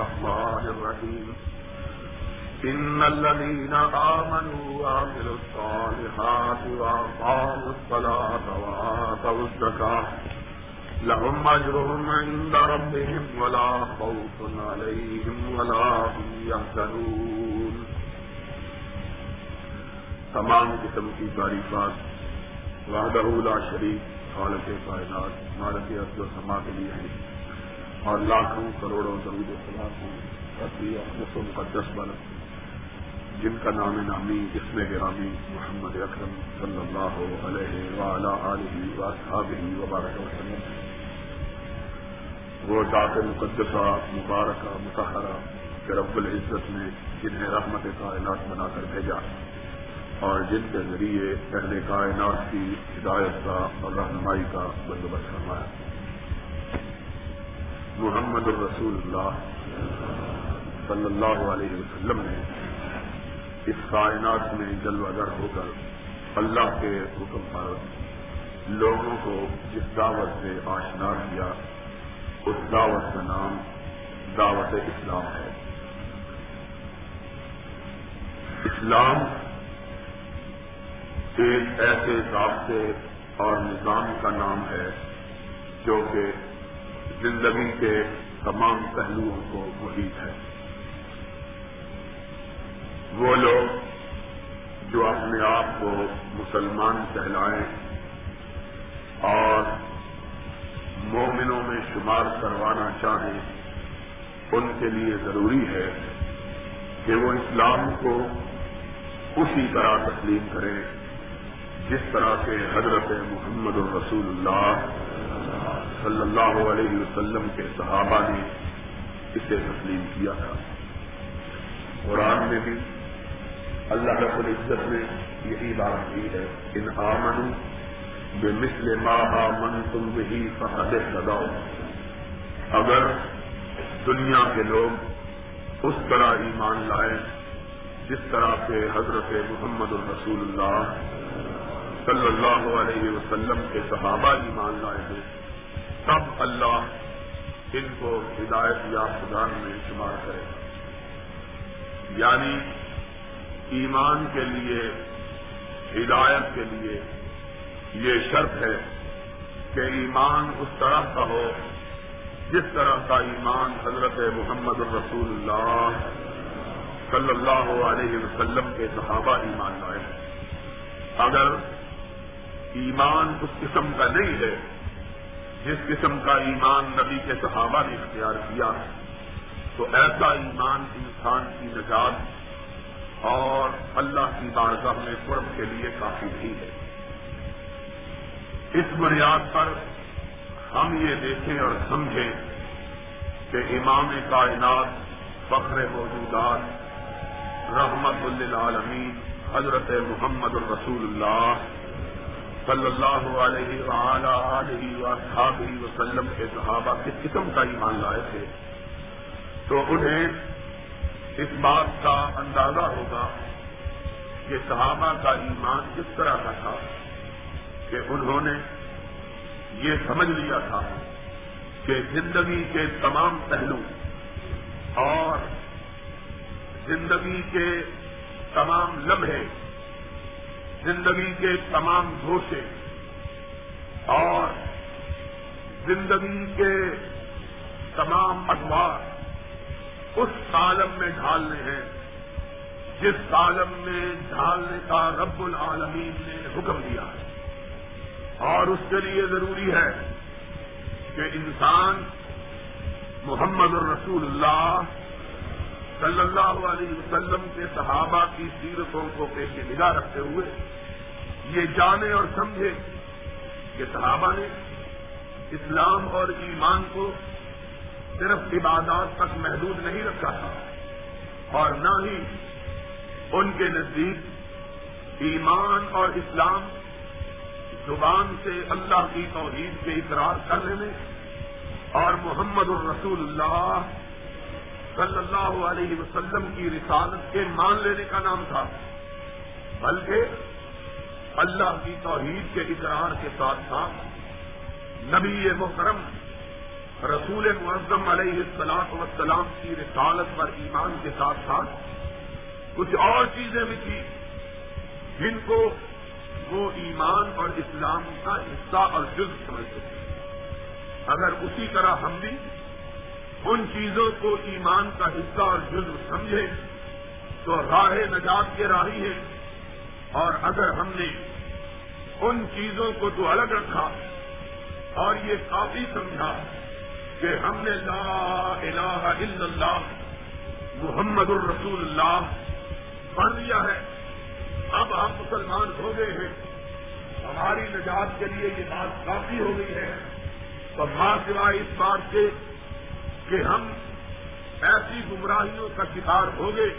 الرحمن الرحيم. إن الذين آمنوا وعملوا الصالحات وأقاموا الصلاة وآتوا الزكاة لهم أجرهم عند ربهم ولا خوف عليهم ولا هم يحزنون. تمام قسم کی تعریفات. وحدہ لا شریف خالق کائنات، مالک عبد و سما کے لیے ہیں۔ اور لاکھوں کروڑوں درود و سلام ہوں مقدس بن جن کا نام نامی جسم گرامی محمد اکرم صلی اللہ علیہ وعلا علیہ وصحابہ وبارک وسلم۔ وہ ذات مقدسہ، مبارکہ متحرہ کہ رب العزت نے جنہیں رحمت کائنات بنا کر بھیجا اور جن کے ذریعے پہلے کائنات کی ہدایت کا اور رہنمائی کا بندوبست فرمایا۔ محمد الرسول اللہ صلی اللہ علیہ وسلم نے اس کائنات میں جلوہ گر ہو کر اللہ کے حکم پر لوگوں کو جس دعوت سے آشنا کیا، اس دعوت کا نام دعوت اسلام ہے۔ اسلام ایک ایسے ضابطے اور نظام کا نام ہے جو کہ زندگی کے تمام پہلوؤں کو محیط ہے۔ وہ لوگ جو اپنے آپ کو مسلمان کہلائیں اور مومنوں میں شمار کروانا چاہیں، ان کے لیے ضروری ہے کہ وہ اسلام کو اسی طرح تسلیم کریں، جس طرح سے حضرت محمد الرسول اللہ صلی اللہ علیہ وسلم کے صحابہ نے اسے تسلیم کیا تھا۔ قرآن میں بھی اللہ رب العزت نے یہی بات کی ہے، ان آمن بے مسل ماہ من تم بھی فہد لگاؤ اگر دنیا کے لوگ اس طرح ایمان لائیں جس طرح سے حضرت محمد الرسول اللہ صلی اللہ علیہ وسلم کے صحابہ ایمان لائے ہیں تب اللہ ان کو ہدایت یا خدان میں شمار کرے۔ گا یعنی ایمان کے لیے، ہدایت کے لیے یہ شرط ہے کہ ایمان اس طرح کا ہو، جس طرح کا ایمان حضرت محمد الرسول اللہ صلی اللہ علیہ وسلم کے صحابہ ایمان لائے۔ اگر ایمان اس قسم کا نہیں ہے جس قسم کا ایمان نبی کے صحابہ نے اختیار کیا تو ایسا ایمان انسان کی نجات اور اللہ کی بارگاہ میں قرب کے لیے کافی بھی ہے۔ اس بنیاد پر ہم یہ دیکھیں اور سمجھیں کہ امام کائنات فخر موجودات، رحمت للعالمین، حضرت محمد الرسول اللہ صلی اللہ علیہ علیہ وصحابہ وسلم کے صحابہ کس قسم کا ایمان لائے تھے۔ تو انہیں اس بات کا اندازہ ہوگا کہ صحابہ کا ایمان کس طرح کا تھا کہ انہوں نے یہ سمجھ لیا تھا کہ زندگی کے تمام پہلو اور زندگی کے تمام لمحے زندگی کے تمام گھوشے اور زندگی کے تمام ادوار اس سالم میں ڈھالنے ہیں، جس سالم میں ڈھالنے کا رب العالمین نے حکم دیا ہے۔ اور اس کے لیے ضروری ہے کہ انسان محمد الرسول اللہ صلی اللہ علیہ وسلم کے صحابہ کی سیرتوں کو پیش نگاہ رکھتے ہوئے یہ جانے اور سمجھے کہ صحابہ نے اسلام اور ایمان کو صرف عبادات تک محدود نہیں رکھا تھا اور نہ ہی ان کے نزدیک ایمان اور اسلام زبان سے اللہ کی توحید کے اقرار کرنے میں اور محمد الرسول اللہ صلی اللہ علیہ وسلم کی رسالت کے مان لینے کا نام تھا، بلکہ اللہ کی توحید کے اقرار کے ساتھ ساتھ نبی محترم، رسول معظم علیہ السلاط وسلام کی رسالت پر ایمان کے ساتھ ساتھ کچھ اور چیزیں بھی تھیں جن کو وہ ایمان اور اسلام کا حصہ اور جز سمجھتے تھے۔ اگر اسی طرح ہم بھی ان چیزوں کو ایمان کا حصہ اور جزو سمجھے تو راہ نجات کے راہی ہے اور اگر ہم نے ان چیزوں کو تو الگ رکھا اور یہ کافی سمجھا کہ ہم نے لا الہ الا اللہ، محمد الرسول اللہ پڑھ لیا ہے، اب ہم مسلمان ہو گئے ہیں۔ ہماری نجات کے لیے یہ بات کافی ہو گئی ہے۔ تو ماں سوائے اس بات سے کہ ہم ایسی گمراہیوں کا شکار ہو گئے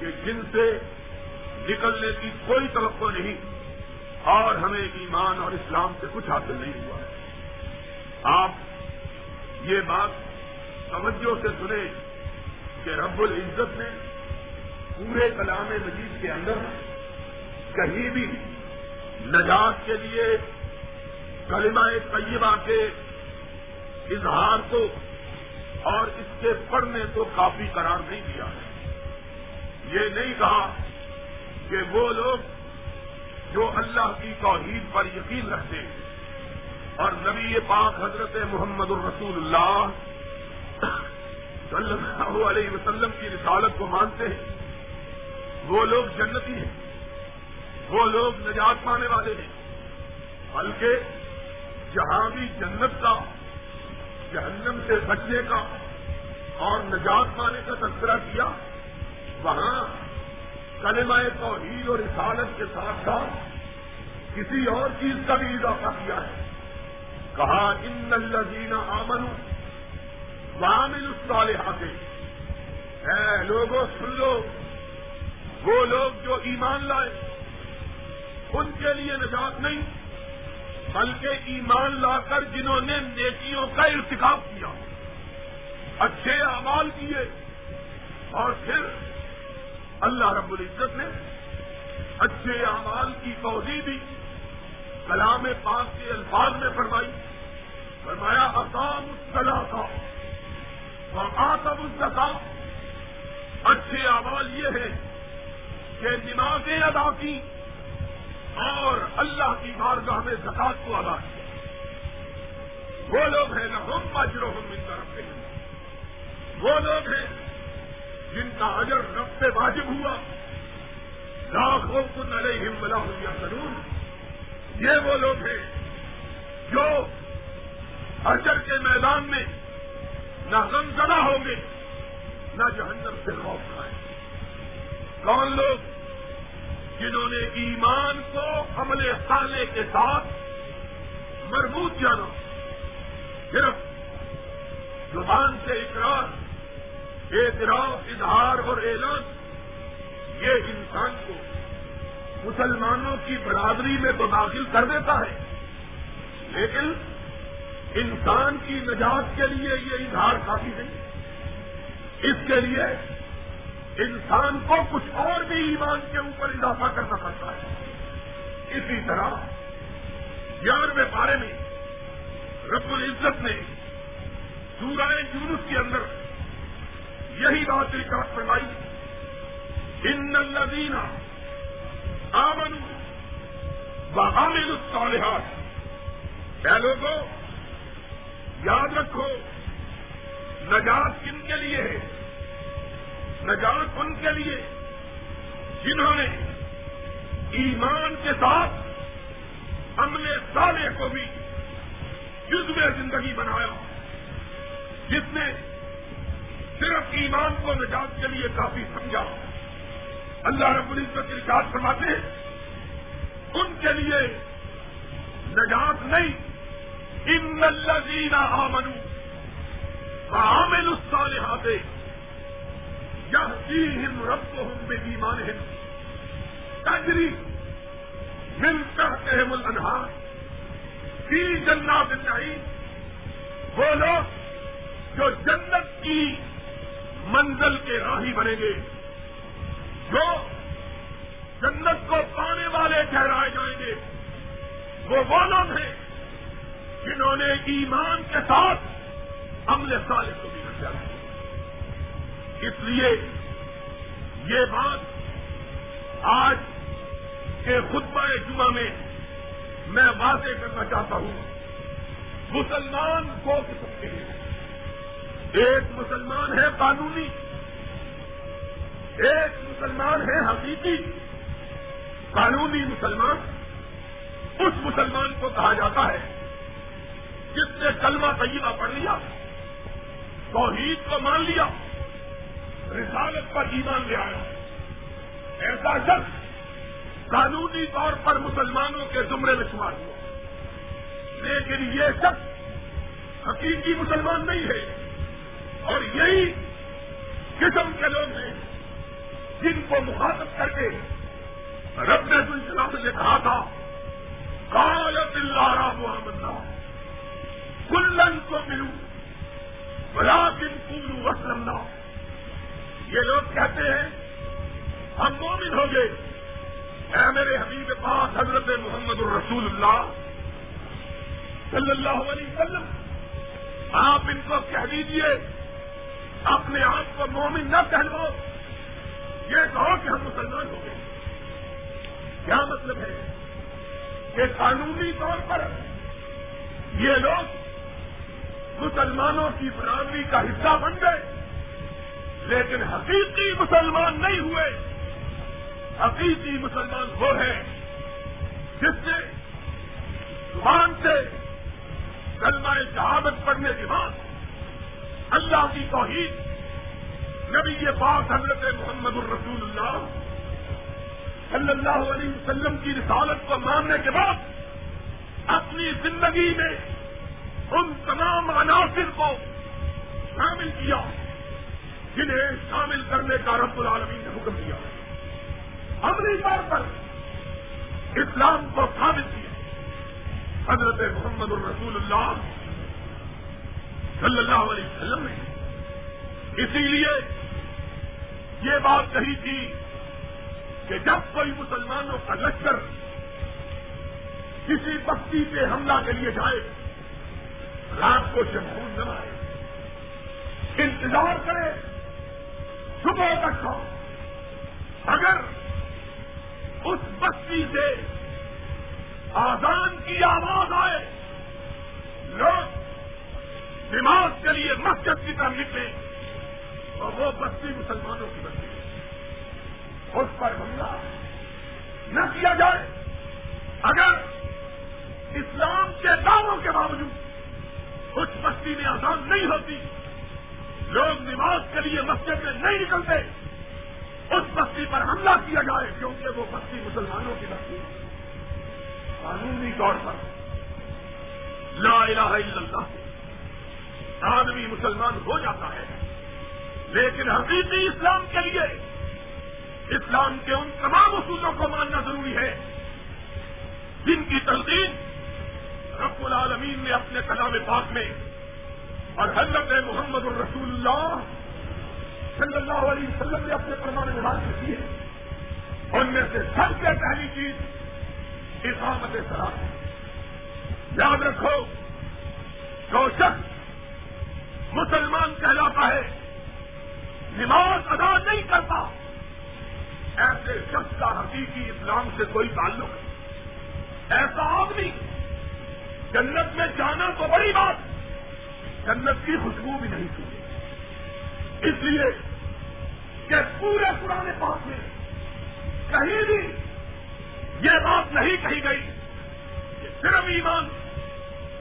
کہ جن سے نکلنے کی کوئی توقع نہیں اور ہمیں ایمان اور اسلام سے کچھ حاصل نہیں ہوا۔ ہے آپ یہ بات توجہ سے سنیں کہ رب العزت نے پورے کلام مجید کے اندر کہیں بھی نجات کے لیے کلمہ طیبہ کے اظہار کو اور اس کے پڑھنے کو کافی قرار نہیں دیا ہے۔ یہ نہیں کہا کہ وہ لوگ جو اللہ کی توحید پر یقین رکھتے ہیں اور نبی پاک حضرت محمد الرسول اللہ صلی اللہ علیہ وسلم کی رسالت کو مانتے ہیں۔ وہ لوگ جنتی ہیں۔ وہ لوگ نجات پانے والے ہیں۔ بلکہ جہاں بھی جنت کا جہنم سے بچنے کا اور نجات پانے کا تذکرہ کیا، وہاں کلمہ توحید اور رسالت کے ساتھ ساتھ کسی اور چیز کا بھی اضافہ کیا ہے۔ کہا، ان الزین آمن وامل الصالحات. اے لوگوں سن لو، وہ لوگ جو ایمان لائے، ان کے لیے نجات نہیں بلکہ ایمان لا کر جنہوں نے نیکیوں کا ارتکاب کیا، اچھے اعمال کیے۔ اور پھر اللہ رب العزت نے اچھے اعمال کی توضیع دی، کلام پاک کے الفاظ میں فرمائی۔ فرمایا اسام الصلاح کا اور آتم الزکا اچھے اعمال یہ ہے کہ نمازیں ادا کی اور اللہ کی بارگاہ میں زکات کو ادا کیا۔ وہ لوگ ہیں نہ ہم ماجرو ہم ان طرف ہیں وہ لوگ ہیں جن کا اجر رب سے واجب ہوا۔ لاکھوں کو نلے ہملا ہوا ضرور یہ وہ لوگ ہیں جو اجر کے میدان میں نہ زدہ ہوں گے، نہ جہنم سے خوف کھائیں۔ کون لوگ جنہوں نے ایمان کو عمل سالے کے ساتھ مربوط جانا صرف زبان سے اقرار، اعتراف، اظہار اور اعلان، یہ انسان کو مسلمانوں کی برادری میں تو داخل کر دیتا ہے۔ لیکن انسان کی نجات کے لیے یہ اظہار کافی نہیں، اس کے لیے انسان کو کچھ اور بھی ایمان کے اوپر اضافہ کرنا پڑتا ہے۔ اسی طرح گیارہویں بارے میں رب العزت نے سورہ یونس کے اندر یہی بات ریکارڈ فرمائی ان الدینہ آمن بحامل الصالحات۔ اے لوگوں یاد رکھو، نجات کن کے لیے ہے؟ نجات ان کے لیے جنہوں نے ایمان کے ساتھ عملے سالے کو بھی جزو زندگی بنایا، جس نے صرف ایمان کو نجات کے لیے کافی سمجھا۔ اللہ رب العزت کی نجات فرماتے ہیں، ان کے لیے نجات نہیں۔ ان اللہ جینا آمنو عامل الصالحات ہند رب ہوں بے ایمان ہند تجری مل کرتے ہیں ملنہار فی جنات النعیم. وہ لوگ جو جنت کی منزل کے راہی بنیں گے، جو جنت کو پانے والے ٹھہرائے جائیں گے، وہ وہ لوگ ہیں جنہوں نے ایمان کے ساتھ عمل صالح کو بھی اس لیے یہ بات آج کے خطبہ جمعہ میں میں واضح کرنا چاہتا ہوں۔ مسلمان کو قسم کے ہیں؟ ایک مسلمان ہے قانونی، ایک مسلمان ہے حقیقی۔ قانونی مسلمان اس مسلمان کو کہا جاتا ہے جس نے کلمہ طیبہ پڑھ لیا، توحید کو مان لیا رسالت پر ایمان لے آیا ایسا شخص قانونی طور پر مسلمانوں کے زمرے میں شمار ہوا۔ لیکن یہ شخص حقیقی مسلمان نہیں ہے۔ اور یہی قسم کے لوگ ہیں جن کو مخاطب کر کے رب نے نے کہا تھا کالت اللہ محمد کلن کو ملو بلا دن کلو وسلم یہ لوگ کہتے ہیں، ہم مومن ہو گئے اے میرے حبیب پاس حضرت محمد الرسول اللہ صلی اللہ علیہ وسلم، آپ ان کو کہہ دیجیے اپنے آپ کو مومن نہ کہلو۔ یہ کہو کہ ہم مسلمان ہو گئے کیا مطلب ہے؟ کہ قانونی طور پر یہ لوگ مسلمانوں کی برادری کا حصہ بن گئے۔ لیکن حقیقی مسلمان نہیں ہوئے۔ حقیقی مسلمان وہ ہے جس سے زبان سے کلمہ شہادت پڑھنے کے بعد اللہ کی توحید، نبی کے پاس حضرت محمد الرسول اللہ صلی اللہ علیہ وسلم کی رسالت کو ماننے کے بعد اپنی زندگی میں ان تمام عناصر کو شامل کیا۔ جنہیں شامل کرنے کا رب العالمین نے حکم دیا۔ عملی طور پر اسلام کو ثابت کیا۔ حضرت محمد الرسول اللہ صلی اللہ علیہ وسلم نے۔ اسی لیے یہ بات کہی تھی کہ جب کوئی مسلمانوں کا لشکر کسی بستی پہ حملہ کے لیے جائے، رات کو شمخون نہ آئے انتظار کرے صبح تک کا اگر اس بستی سے آزان کی آواز آئے، لوگ دماغ کے لیے مسجد کی طرف نکلے اور وہ بستی مسلمانوں کی بستی اس پر حملہ نہ کیا جائے۔ اگر اسلام کے دعووں کے باوجود اس بستی میں آزاد نہیں ہوتی لوگ نماز کے لیے مسجد میں نہیں نکلتے۔ اس بستی پر حملہ کیا جائے کیونکہ وہ بستی مسلمانوں کی بستی قانونی طور پر۔ لا الہ الا اللہ۔ آدمی مسلمان ہو جاتا ہے۔ لیکن حقیقی اسلام کے لیے اسلام کے ان تمام اصولوں کو ماننا ضروری ہے۔ جن کی تلقین رب العالمین نے اپنے کلام پاک میں اور حضرت محمد الرسول اللہ صلی اللہ علیہ وسلم نے اپنے پرمان میں بات کی ہے۔ ان میں سے سب سے پہلی چیز اسامت سلام ہے۔ یاد رکھو، جو شخص مسلمان کہلاتا ہے، نماز ادا نہیں کرتا، ایسے شخص کا حقیقی اسلام سے کوئی تعلق نہیں۔ ایسا آدمی جنت میں جانا تو بڑی بات جنت کی خوشبو بھی نہیں سنی اس لیے کہ پورے پرانے پاس میں کہیں بھی یہ بات نہیں کہی گئی کہ صرف ایمان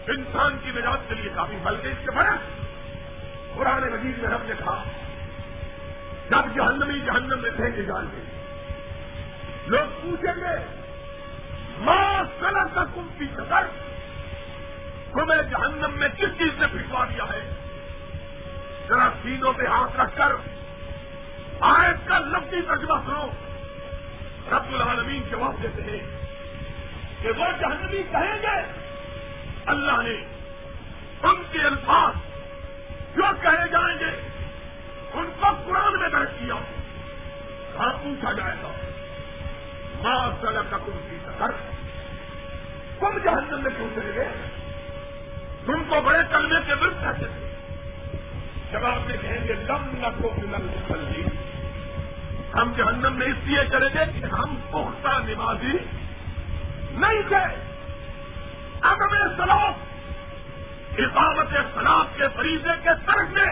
انسان کی نجات کے لیے کافی بلکہ اس کے برس پرانے مجید میں ہم نے کہا، جب جہنمی جہنم میں پھینکے جان گے لوگ پوچھیں گے ماں سلر کا کم کی قدر تمہیں جہنم میں کس چیز نے پھٹوا دیا ہے؟ ذرا سینوں پہ ہاتھ رکھ کر آیت کا لفظی ترجمہ سنو۔ رب العالمین جواب دیتے ہیں کہ وہ جہنمی کہیں گے؟ اللہ نے ان کے الفاظ جہنم میں اس لیے چلے گے کہ ہم پختہ نمازی نہیں تھے۔ عدم سلام اقامت سلام کے فریضے کے طرف میں،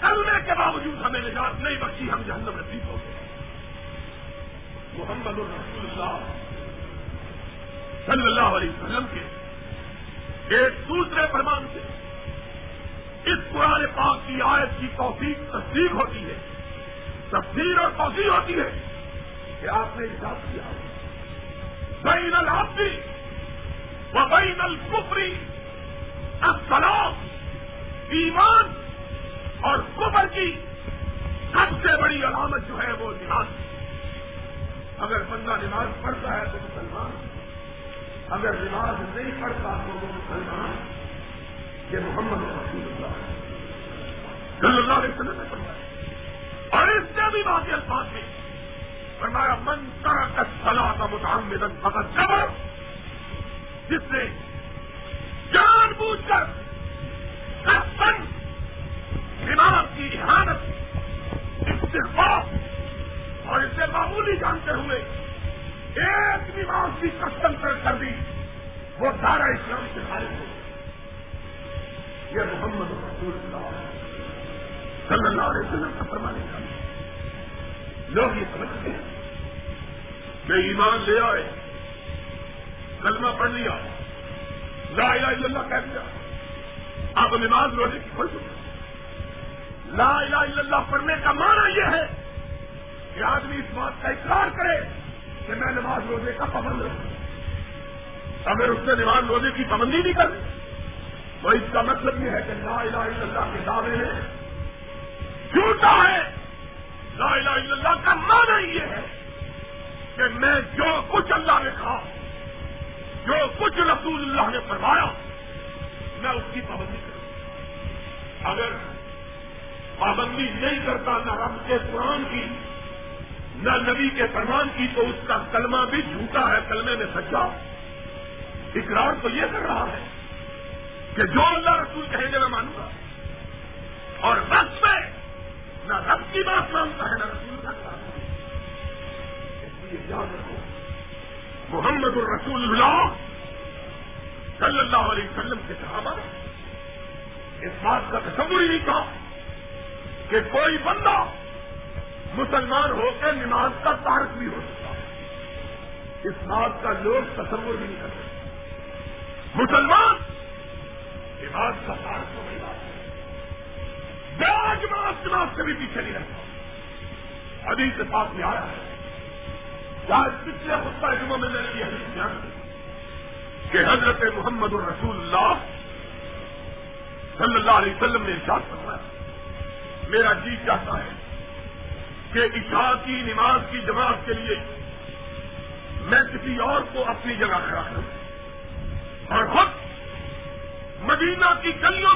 کرنے کے باوجود ہمیں نجات نہیں بچی ہم جہنم نصیب ہو گئے۔ محمد الرسول اللہ صلی اللہ علیہ وسلم کے ایک دوسرے فرمان سے اس قرآن پاک کی آیت کی توفیق تصدیق ہوتی ہے۔ تفصیل اور توسیع ہوتی ہے کہ آپ نے حساب کیا۔ بین الحفی و بین الکفری السلام، ایمان اور کفر کی سب سے بڑی علامت جو ہے وہ نماز۔ اگر بندہ نماز پڑھتا ہے تو مسلمان، اگر نماز نہیں پڑھتا تو وہ مسلمان۔ یہ محمد رسول اللہ صلی اللہ علیہ وسلم نے فرمایا۔ اور اس سے بھی بات الفاظ میں فرمایا، من کا سلا کا متعمدن فقط جبر جس نے جان بوجھ کر سن نماز کی حالت استحباب اور اسے معمولی جانتے ہوئے ایک نماز کی کسٹم کر دی، وہ سارا اسلام سے خارج ہو۔ یہ محمد رسول اللہ۔ صلی اللہ علیہ وسلم کا فرمانے کا لوگ یہ سمجھتے ہیں۔ کہ ایمان لے آئے، کلمہ پڑھ لیا، لا الہ الا اللہ کہہ دیا۔ آپ نماز روزے کی پڑھ چکے لا الہ الا اللہ پڑھنے کا معنی یہ ہے کہ آدمی اس بات کا اقرار کرے کہ میں نماز روزے کا پابند ہوں۔ اگر اس نے نماز روزے کی پابندی نہیں کر تو اس کا مطلب یہ ہے کہ لا الہ الا اللہ کے دعوے میں جھوٹا ہے۔ لا الہ الا اللہ کا معنی یہ ہے کہ میں جو کچھ اللہ نے کہا، جو کچھ رسول اللہ نے فرمایا، میں اس کی پابندی کروں۔ اگر پابندی نہیں کرتا، نہ رب کے قرآن کی، نہ نبی کے فرمان کی، تو اس کا کلمہ بھی جھوٹا ہے، کلمے میں سچا۔ اقرار تو یہ کر رہا ہے کہ جو اللہ رسول کہیں گے، میں مانوں گا۔ اور رقص میں نہ رب کی بات مانتا ہے، نہ رسول کا اس لیے یاد رکھو، محمد الرسول اللہ صلی اللہ علیہ وسلم کے صحابہ اس بات کا تصور ہی نہیں تھا کہ کوئی بندہ مسلمان ہو کے نماز کا تارک بھی ہو سکتا ہے۔ اس بات کا لوگ تصور بھی نہیں کرتے۔ مسلمان نماز کا تارک تو نہیں بات جماعت جماعت سے بھی پیچھے نہیں رہتا۔ ابھی سے پاس میں آیا ہے۔ آج پچھلے خطہ جمعہ میں نے یہ حدیث بیان کی کہ حضرت محمد الرسول اللہ صلی اللہ علیہ وسلم نے ارشاد فرمایا، میرا جی چاہتا ہے کہ عشاء کی نماز کی جماعت کے لیے میں کسی اور کو اپنی جگہ کھڑا کروں۔ اور خود مدینہ کی گلیوں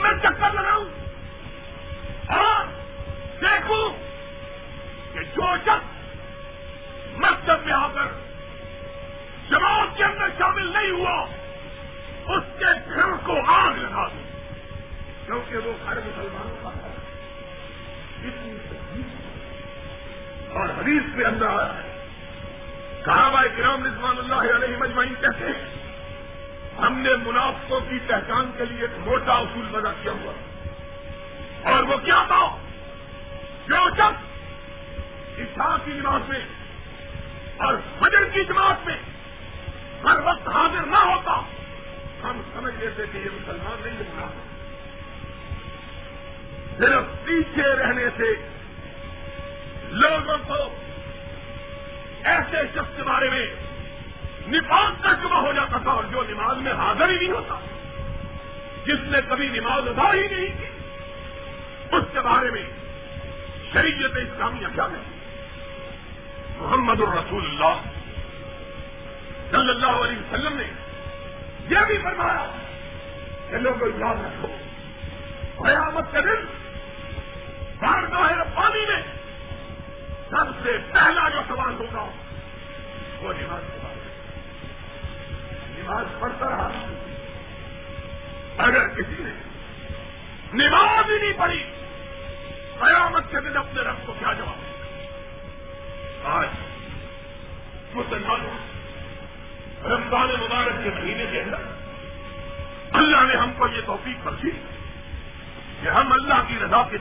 کی رضا کے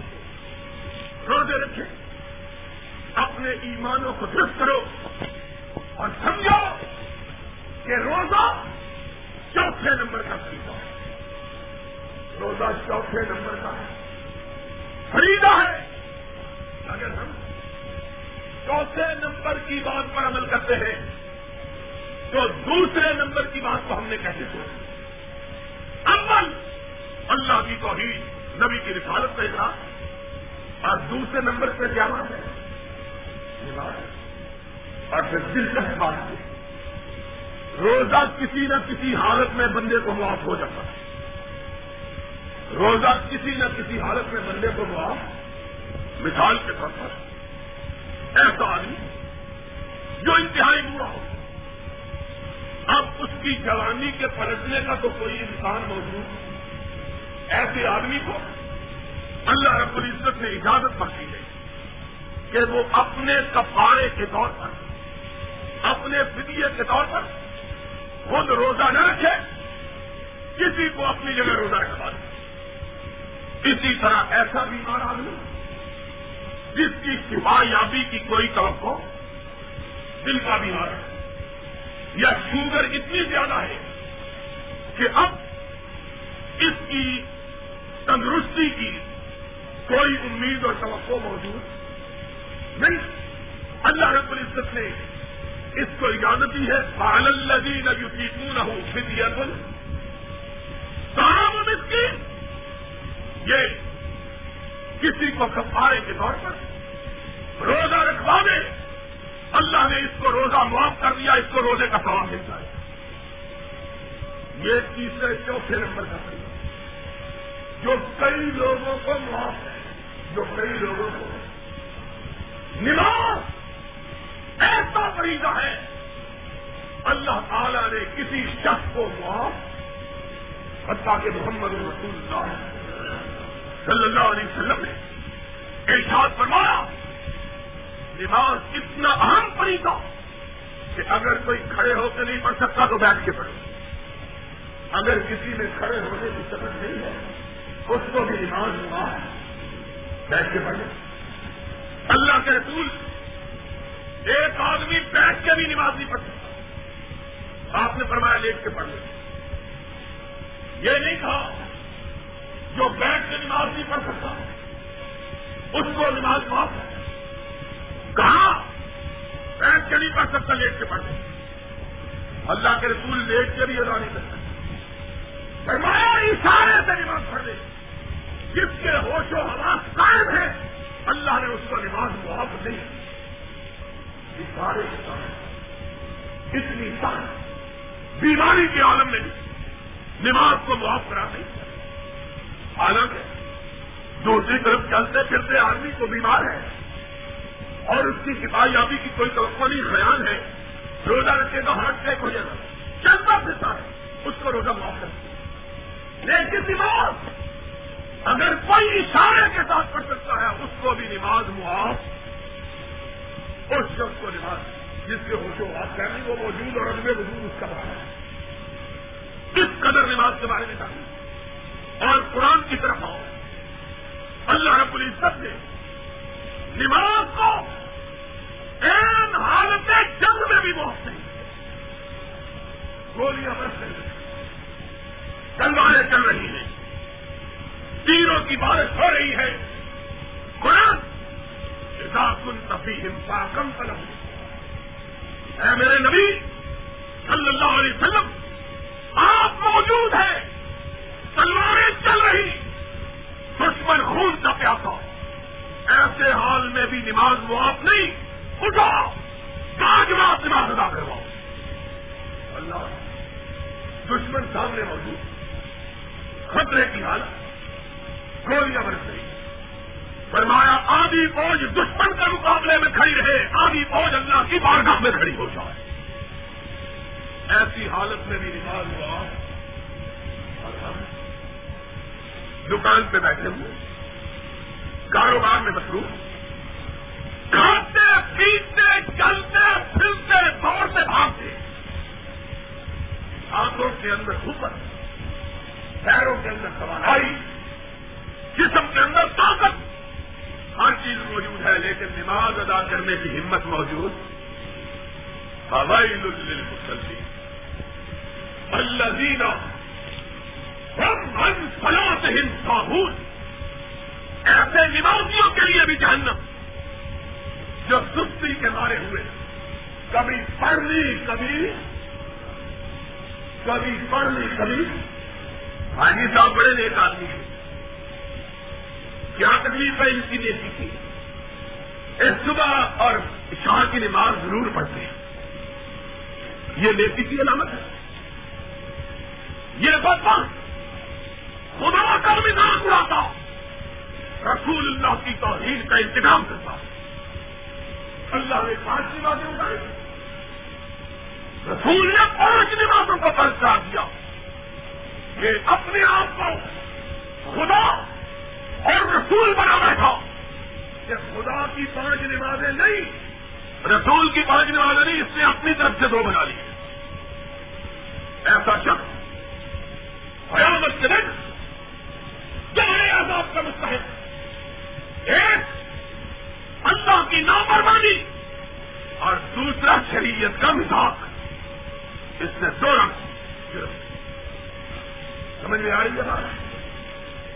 روزے رکھیں۔ اپنے ایمانوں کو درست کرو اور سمجھو کہ روزہ چوتھے نمبر کا خریدا ہے۔ روزہ چوتھے نمبر کا ہے۔ خریدا ہے۔ اگر ہم چوتھے نمبر کی بات پر عمل کرتے ہیں، تو دوسرے نمبر کی بات کو ہم نے کیسے سوچا اول، اللہ کی توحید۔ نبی کی رسالت کا اظہار اور دوسرے نمبر پہ کیا بات ہے۔ اور پھر دلچسپ بات ہے۔ روزہ کسی نہ کسی حالت میں بندے کو معاف ہو جاتا ہے۔ روزہ کسی نہ کسی حالت میں بندے کو معاف مثال کے طور پر ایسا آدمی جو انتہائی برا ہو۔ اب اس کی جوانی کے پلٹنے کا تو کوئی انسان موجود ایسے آدمی کو اللہ رب العزت نے اجازت بخشی ہے کہ وہ اپنے کپارے کے طور پر، اپنے فدیے کے طور پر خود روزہ نہ رکھے، کسی کو اپنی جگہ روزہ رکھوا دے۔ اسی طرح ایسا بیمار آدمی، جس کی شفا یابی کی کوئی توقع دل کا بیمار ہے یا شوگر اتنی زیادہ ہے کہ اب اس کی تندرستی کی کوئی امید اور توقع موجود نہیں۔ اللہ رب العزت نے اس کو اجازت دی ہے۔ پال الدی لگی نہ ہو تمام اس کی۔ یہ کسی کو کفارے کے طور پر روزہ رکھوا دے اللہ نے اس کو روزہ معاف کر دیا، اس کو روزے کا سوال ملتا ہے یہ تیسرے، چوتھے نمبر کا جو کئی لوگوں کو معاف ہے، جو کئی لوگوں کو نماز ایسا طریقہ ہے، اللہ تعالی نے کسی شخص کو معاف حتیٰ کہ محمد رسول اللہ صلی اللہ علیہ وسلم نے ارشاد فرمایا، نماز اتنا اہم طریقہ کہ اگر کوئی کھڑے ہو کے نہیں پڑھ سکتا تو بیٹھ کے پڑھے اگر کسی میں کھڑے ہونے کی سمجھ نہیں ہے اس کو بھی نماز ہوا ہے۔ بیٹھ کے پڑھے اللہ کے رسول ایک آدمی بیٹھ کے بھی نماز نہیں پڑھ سکتا آپ نے فرمایا لیٹ کے پڑھ لے یہ نہیں کہا جو بیٹھ کے نماز نہیں پڑھ سکتا، اس کو نماز معاف ہے۔ کہاں بیٹھ کے نہیں پڑھ سکتا، لیٹ کے پڑھ لے اللہ کے رسول لیٹ کے بھی ادا نہیں کرتا فرمایا، اشارے سے نماز پڑھ لے۔ جس کے ہوش و حواس قائم ہے اللہ نے اس کو نماز معاف نہیں سارے اتنی سال بیماری کے عالم میں نماز کو معاف کرا نہیں حالانکہ دوسری طرف چلتے پھرتے آدمی کو بیمار ہے اور اس کی کفایابی کی کوئی توقع نہیں، خیال ہے، روزہ رکھے گا ہارٹ اٹیک ہو جائے گا، چلتا پھرتا ہے، اس کو روزہ معاف کر لیکن نماز اگر کوئی اشارے کے ساتھ پڑھ سکتا ہے، اس کو بھی نماز معاف۔ اس شخص کو نماز، جس کے ہوش و بات کرنی وہ موجود اور اگلے وجود اس کا بارے کس قدر نماز کے بارے میں جانی اور قرآن کی طرف آؤ۔ اللہ رب العزت نے نماز کو این حالت جنگ میں بھی بہت نہیں گولیاں برس رہی ہیں تلواریں چل رہی ہیں۔ تیروں کی بارش ہو رہی ہے۔ قرآن کن تفی ہمسا کم طلب اے میرے نبی، صلی اللہ علیہ وسلم، آپ موجود ہیں۔ تلواریں چل رہی۔ دشمن خون کا پیاسا۔ ایسے حال میں بھی نماز معاف نہیں، اٹھو۔ پانچ نماز ادا کرواؤ۔ اللہ، دشمن سامنے موجود۔ خطرے کی حالت۔ گولیاں برس رہی۔ فرمایا، آدھی فوج دشمن کے مقابلے میں کھڑی رہے، آدھی فوج اللہ کی بارگاہ میں کھڑی ہو جائے۔ ایسی حالت میں بھی نماز ہوا۔ اور ہم دکان پہ بیٹھے ہوئے۔ کاروبار میں مصروف۔ کھاتے، پیتے، چلتے، پھرتے دور بھاگتے۔ آنکھوں کے اندر اوپر پیروں کے اندر توانائی۔ جسم کے اندر طاقت ہر چیز موجود ہے، لیکن نماز ادا کرنے کی ہمت موجود۔ ہوائی مسلم اللہ ہند ایسے نمازیوں کے لیے بھی جہنم۔ جو سستی کے مارے ہوئے۔ کبھی پڑھ لی کبھی کبھی پڑھ لی کبھی حاجی صاحب بڑے نیک آدمی ہیں۔ کیا تکلیف ہے ان کی نیتی کی؟ اس صبح اور شاہ کی نماز ضرور پڑھتے ہیں۔ یہ نیتی کی علامت ہے۔ یہ بات خدا کا مزاج اڑاتا۔ رسول اللہ کی توحید کا انتظام کرتا۔ اللہ نے پانچ نمازیں اٹھائی۔ رسول نے پانچ نمازوں کو پرچا دیا۔ کہ اپنے آپ کو خدا اور رسول بنا بیٹھا کہ خدا کی پانچ نمازیں نہیں، رسول کی پانچ نمازیں نہیں، اس نے اپنی طرف سے دو بنا لی۔ ایسا شخص قیامت کے دن جہاں عذاب کا مستحق۔ ایک، اللہ کی نافرمانی۔ اور دوسرا، شریعت کا مزاق اس نے دو رنگ سمجھ میں آ رہی ہے؟ بات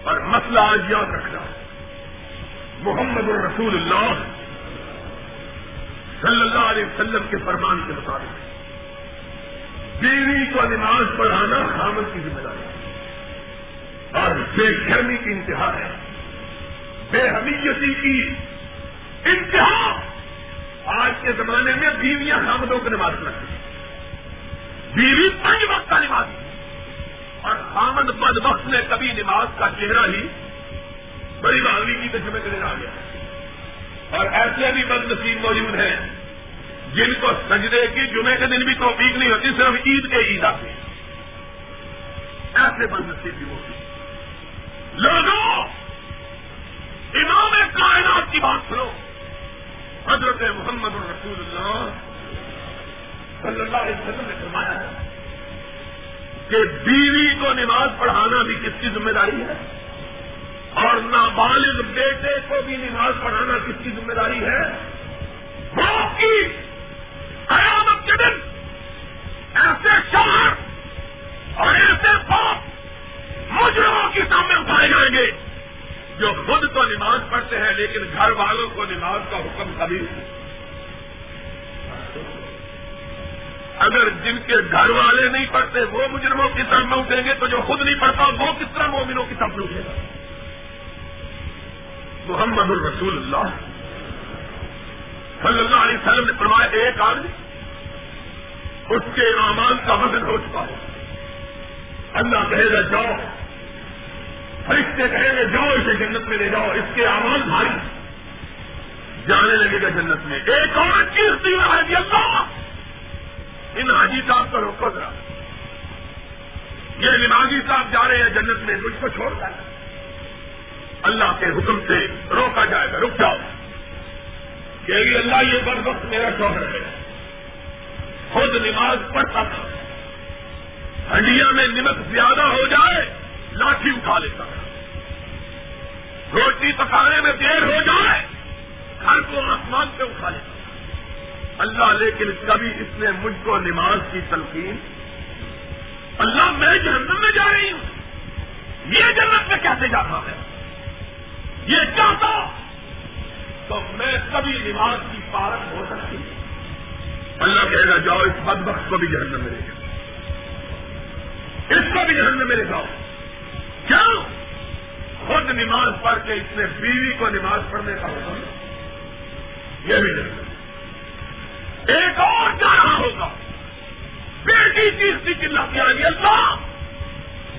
اور مسئلہ آج یاد رکھنا۔ محمد الرسول اللہ صلی اللہ علیہ وسلم کے فرمان کے مطابق۔ بیوی کو نماز پڑھانا خامد کی ذمہ داری۔ اور بے شرمی کی انتہا ہے۔ بے حمیتی کی انتہا۔ آج کے زمانے میں بیویاں خامدوں کو نماز پڑھتی ہیں۔ بیوی پنج وقت کا نماز۔ اور خامد بد نے کبھی نماز کا چہرہ ہی بڑی بہادری کی تو میں آ گیا اور ایسے بھی بد نصیب موجود ہیں جن کو سجدے کی جمعے کے دن بھی توفیق نہیں ہوتی، صرف عید کے عید آتے ایسے بد نصیب بھی موجود لوگوں، امام کائنات کی بات سنو۔ حضرت محمد الرسول اللہ صلی اللہ علیہ وسلم نے فرمایا ہے کہ بیوی کو نماز پڑھانا بھی کس کی ذمہ داری ہے؟ اور نابالغ بیٹے کو بھی نماز پڑھانا کس کی ذمہ داری ہے؟ باپ کی قیامت کے دن ایسے شہر اور ایسے باپ مجرموں کے سامنے اٹھائے جائیں گے جو خود تو نماز پڑھتے ہیں لیکن گھر والوں کو نماز کا حکم کبھی اگر جن کے گھر والے نہیں پڑھتے، وہ مجرموں کی طرف اٹھیں گے تو جو خود نہیں پڑھتا، وہ کس طرح مومنوں کی طرف اٹھے گا محمد الرسول اللہ۔ صلی اللہ علیہ وسلم نے فرمایا، ایک آدمی اس کے اعمال کا وزن ہو چکا ہے۔ اللہ کہے گا، جاؤ۔ فرشتے کہیں گے، جاؤ اسے جنت میں لے جاؤ، اس کے آواز بھاری۔ جانے لگے گا جنت میں۔ ایک اور چیز دی اللہ ان حاجی صاحب کا روکو ذرا یہ نمازی صاحب جا رہے ہیں جنت میں، مجھ کو چھوڑ کر اللہ کے حکم سے روکا جائے گا، رک جاؤ۔ کہ اللہ یہ بر وقت میرا شوہر ہے۔ خود نماز پڑھتا تھا۔ ہڈیا میں نمک زیادہ ہو جائے، لاٹھی اٹھا لیتا تھا۔ روٹی پکانے میں دیر ہو جائے، گھر کو آسمان سے اٹھا لیتا اللہ لیکن کبھی اس نے مجھ کو نماز کی تلقین۔ اللہ میں جنت میں جا رہی ہوں۔ یہ جنت میں کیسے جاتا ہے؟ یہ چاہتا تو میں کبھی نماز کی پارک ہو سکتی اللہ کہے گا، جاؤ اس بد وقت کو بھی جہنم میں لے جاؤ۔ اس کو بھی جہنم میں لے جاؤ۔ کیوں؟ خود نماز پڑھ کے اس نے بیوی کو نماز پڑھنے کا حکم یہ بھی نہیں ایک اور جا رہا ہوگا بیٹی چیز کی چلتی آ رہی اللہ،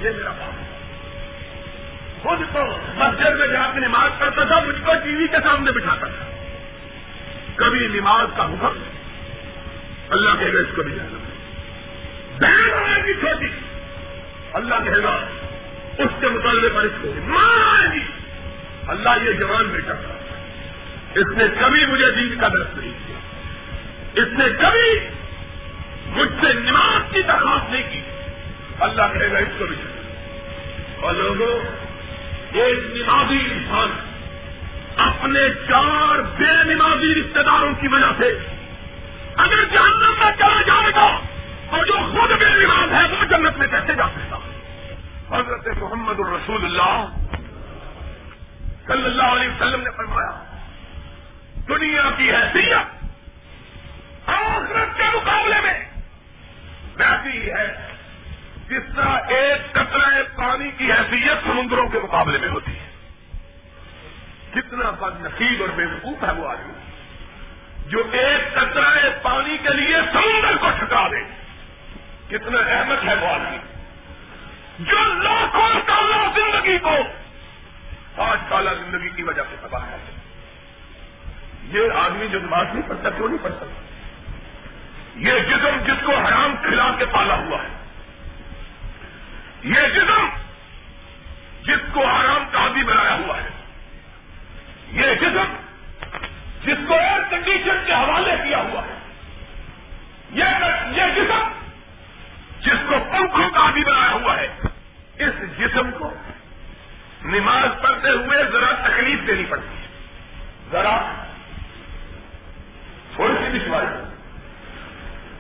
یہ میرا ہے۔ خود تو مسجد میں جا کے نماز پڑھتا تھا، مجھ کو ٹی وی کے سامنے بٹھاتا تھا۔ کبھی نماز کا حکم اللہ کہے گا، اس کو بھی جانا۔ بہن آئے گی چھوٹی۔ اللہ کہے گا، اس کے مطالبے پر اس کو ماں گی۔ اللہ یہ جوان بیٹا تھا۔ اس نے کبھی مجھے دین کا درد نہیں کیا اس نے کبھی مجھ سے نماز کی درخواست نہیں کی۔ اللہ کہے گا، اس کو بھی۔ اور لوگوں ایک نمازی انسان اپنے چار بے نمازی رشتے داروں کی وجہ سے اگر جہنم میں چلا جائے گا اور جو خود بے نماز ہے، وہ جنت میں کیسے جا سکتا؟ حضرت محمد الرسول اللہ صلی اللہ علیہ وسلم نے فرمایا، دنیا کی حیثیت آخرت کے مقابلے میں ویسی ہے، جس طرح ایک قطرہ پانی کی حیثیت سمندروں کے مقابلے میں ہوتی ہے۔ کتنا بد نصیب اور بے وقوف ہے وہ آدمی۔ جو ایک قطرہ پانی کے لیے سمندر کو ٹھکا دے، کتنا احمد ہے وہ آدمی۔ جو لاکھوں سالہ زندگی کو پانچ سالہ زندگی کی وجہ سے تباہ ہے یہ آدمی جو نماز نہیں پڑھتا، کیوں نہیں پڑھ سکتا یہ جسم جس کو حرام کھلا کے پالا ہوا ہے۔ یہ جسم جس کو حرام کا بنایا ہوا ہے۔ یہ جسم جس کو ایئر کنڈیشن کے حوالے کیا ہوا ہے یہ جسم جس کو پنکھوں کا بھی بنایا ہوا ہے اس جسم کو نماز پڑھتے ہوئے ذرا تکلیف دینی پڑتی ہے ذرا تھوڑی سی دشواری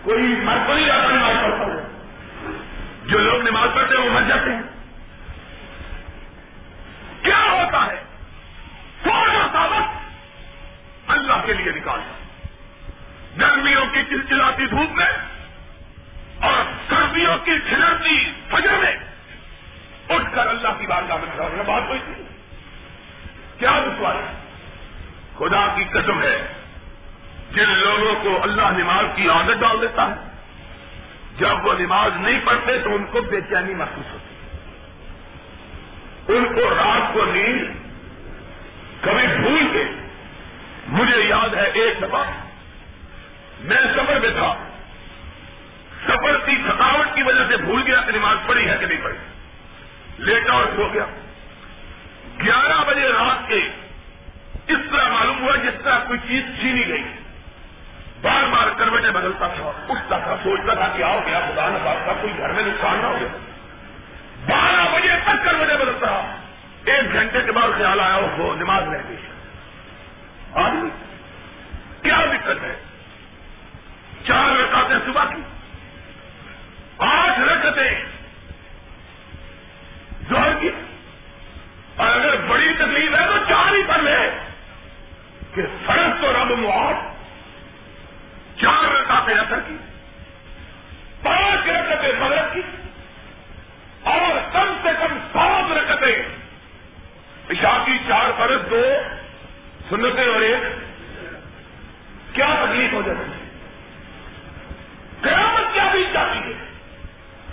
کوئی مرد نہیں جاتا نماز پڑھتا ہوا جو لوگ نماز پڑھتے ہیں وہ مر جاتے ہیں کیا ہوتا ہے تھوڑا سا وقت اللہ کے لیے نکالتا گرمیوں کی چلچلاتی دھوپ میں اور سردیوں کی کھلتی فجر میں اٹھ کر اللہ کی بات کا بات ہوئی تھی کیا دشواری خدا کی قسم ہے جن لوگوں کو اللہ نماز کی عادت ڈال دیتا ہے جب وہ نماز نہیں پڑھتے تو ان کو بے چینی محسوس ہوتی ان کو رات کو نیند کبھی بھول کے مجھے یاد ہے ایک دفعہ میں سفر میں تھا سفر کی تھکاوٹ کی وجہ سے بھول گیا کہ نماز پڑھی ہے کہ نہیں پڑھی لیٹا اور سو گیا گیارہ بجے رات کے اس طرح معلوم ہوا جس طرح کوئی چیز چھینی گئی بار بار کروٹیں بدلتا تھا اٹھتا تھا سوچتا تھا کہ آؤ گیا خدا نہ کا کوئی گھر میں نقصان نہ ہو گیا بارہ بجے تک کروٹیں بدلتا رہا ایک گھنٹے کے بعد خیال آیا ہو نماز رہ گئی آدمی کیا دقت ہے چار رکعتیں صبح کی آٹھ رکعتیں زہر کی اور اگر بڑی تکلیف ہے تو چار ہی پڑھ لے کہ فرض تو رب معاف چار رکعتیں اثر کی پانچ رکعتیں بدر کی؟ اور کم سے کم سات رکعتیں عشاء کی چار فرض دو، سنتیں اور ایک۔ کیا تکلیف ہو جاتی ہے؟ قیامت کیا بھی جاتی ہے؟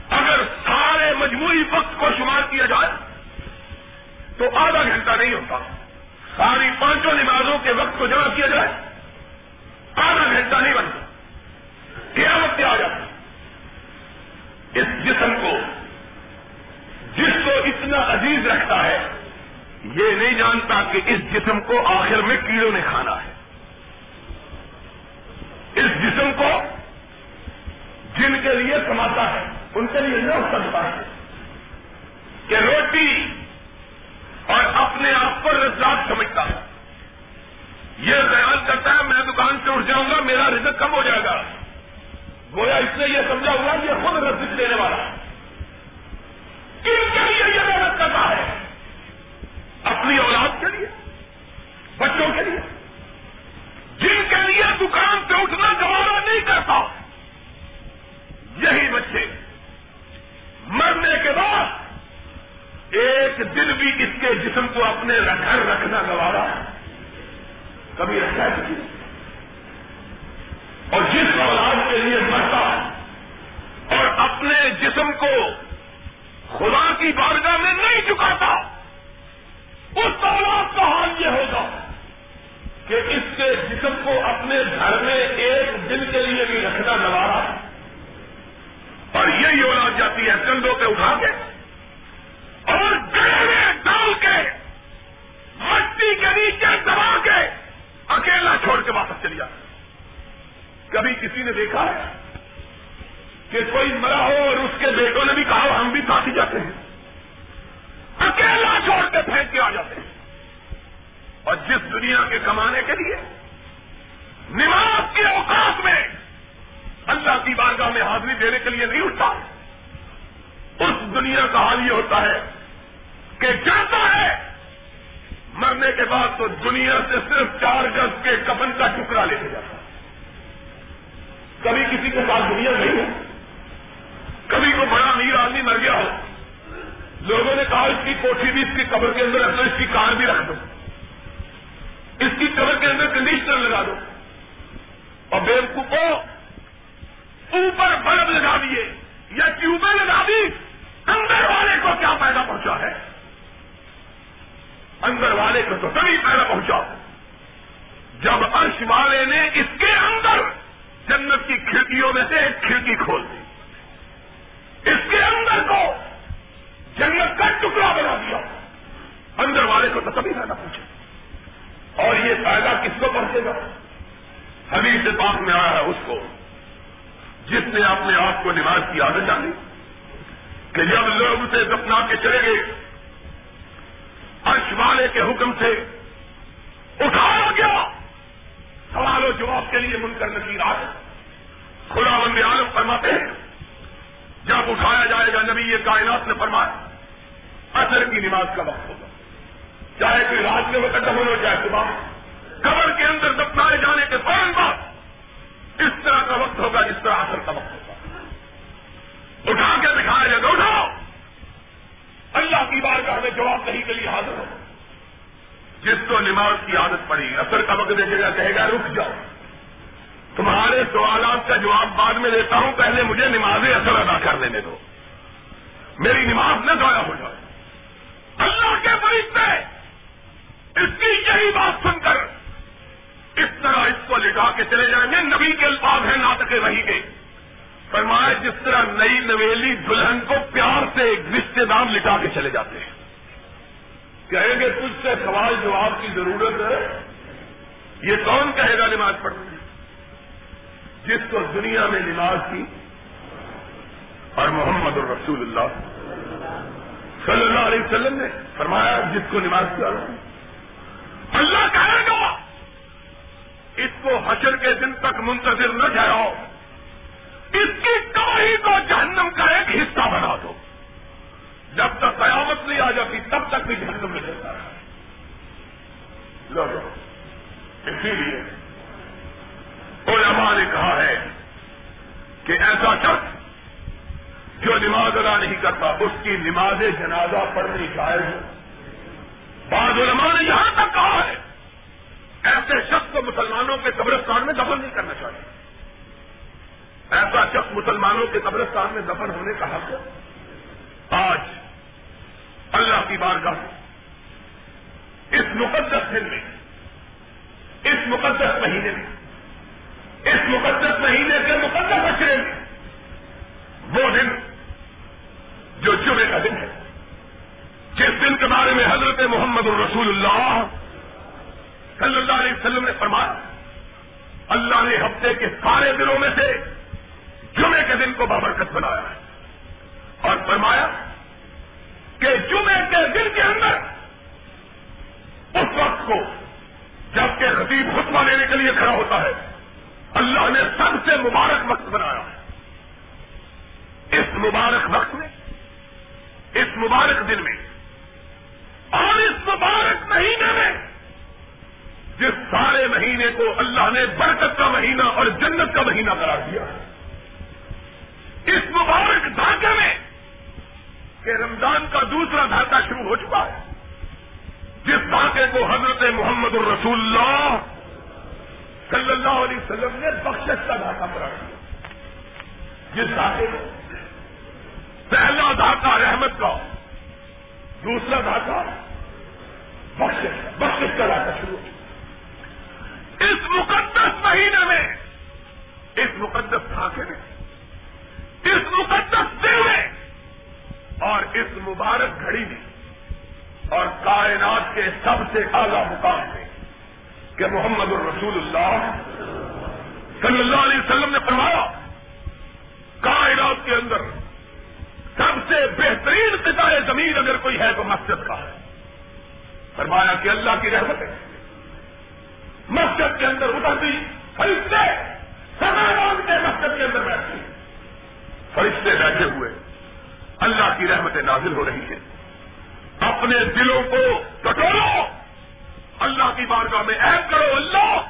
اگر سارے مجموعی وقت کو شمار کیا جائے، تو آدھا گھنٹہ نہیں ہوتا۔ ساری پانچوں نمازوں کے وقت کو جمع کیا جائے، آدھا گھنٹہ نہیں بنتا قیامت کیا آ جاتی اس جسم کو جس کو اتنا عزیز رکھتا ہے یہ نہیں جانتا کہ اس جسم کو آخر میں کیڑوں نے کھانا ہے۔ اس جسم کو جن کے لیے کماتا ہے، ان کے لیے نہ سکتا ہے۔ کہ روٹی اور اپنے آپ کو رزاق سمجھتا ہے۔ یہ خیال کرتا ہے، میں دکان سے اٹھ جاؤں گا، میرا رزق کم ہو جائے گا۔ گویا اس نے یہ سمجھا ہوا یہ خود رزق دینے والا کن کے لیے یہ محنت کرتا ہے۔ اپنی اولاد کے لیے، بچوں کے لیے۔ جن کے لیے دکان سے اٹھنا گوارا نہیں کرتا، یہی بچے۔ مرنے کے بعد ایک دن بھی اس کے جسم کو اپنے گھر رکھنا گوارا کبھی رکھا ہے کسی اور جس اولاد کے لیے مرتا اور اپنے جسم کو خدا کی بارگاہ میں نہیں چکاتا اس اولاد کا حال یہ ہوگا کہ اس کے جسم کو اپنے گھر میں ایک دن کے لیے بھی رکھنا نوارا اور یہی اولاد جاتی ہے کندھوں پہ اٹھا کے اور بعد میں دیتا ہوں، پہلے مجھے نماز اثر ادا کر دینے دو۔ میری نماز نہ ضائع ہو جائے۔ اللہ کے فرشتے، اس کی یہی بات سن کر اس طرح اس کو لٹا کے چلے جائیں گے۔ نبی کے الفاظ ہیں ناطق وہی کے۔ فرمایا، جس طرح نئی نویلی دلہن کو پیار سے ایک رشتے دار لٹا کے چلے جاتے ہیں۔ کہیں گے، تجھ سے سوال جواب کی ضرورت ہے؟ یہ کون کہے گا نماز پڑھنے جس کو دنیا میں نماز کی اور محمد الرسول اللہ صلی اللہ علیہ وسلم نے فرمایا جس کو نماز کی اللہ کہے گا اس کو حشر کے دن تک منتظر نہ جاؤ۔ اس کی کمائی کو جہنم کا ایک حصہ بنا دو۔ جب تک قیامت نہیں آ جاتی، تب تک بھی جہنم میں چلتا ہے اسی لیے علماء نے کہا ہے کہ ایسا شخص جو نماز ادا نہیں کرتا، اس کی نماز جنازہ پڑھنی جائز ہے۔ بعض علماء نے یہاں تک کہا ہے، ایسے شخص کو مسلمانوں کے قبرستان میں دفن نہیں کرنا چاہیے۔ ایسا شخص مسلمانوں کے قبرستان میں دفن ہونے کا حق ہے۔ آج اللہ کی بارگاہ اس مقدس دن میں، اس مقدس مہینے میں اس مقدس مہینے کے مقدس اشرے میں وہ دن جو جمعے کا دن ہے، جس دن کے بارے میں حضرت محمد الرسول اللہ صلی اللہ علیہ وسلم نے فرمایا، اللہ نے ہفتے کے سارے دنوں میں سے جمعے کے دن کو بابرکت بنایا ہے۔ اور فرمایا کہ جمعے کے دن کے اندر اس وقت کو جبکہ خطیب خطبہ لینے کے لیے کھڑا ہوتا ہے اللہ نے سب سے مبارک وقت بنایا ہے اس مبارک وقت میں، اس مبارک دن میں، اور اس مبارک مہینے میں، جس سارے مہینے کو اللہ نے برکت کا مہینہ اور جنت کا مہینہ قرار دیا ہے، اس مبارک دھاگے میں کہ رمضان کا دوسرا دھاگا شروع ہو چکا ہے، جس دھاگے کو حضرت محمد الرسول اللہ صلی اللہ علیہ وسلم نے بخشش کا دھاگا قرار دیا۔ جس دھاگے پہلا دھاگا رحمت کا، دوسرا دھاگا بخشش بخشش کا دھاگا شروع ہو اس مقدس مہینے میں، اس مقدس دھاگے میں، اس مقدس دل میں اور اس مبارک گھڑی میں اور کائنات کے سب سے اعلیٰ مقام میں کہ محمد الرسول اللہ صلی اللہ علیہ وسلم نے فرمایا، کائنات کے اندر سب سے بہترین ستارے زمین اگر کوئی ہے تو مسجد کا ہے۔ فرمایا کہ اللہ کی رحمت ہے۔ مسجد کے اندر اترتی، فرشتے سمان کے مسجد کے اندر بیٹھتی۔ فرشتے بیٹھے ہوئے، اللہ کی رحمت نازل ہو رہی ہے۔ اپنے دلوں کو کٹورو اللہ کی بارگاہ میں عہد کرو اللہ!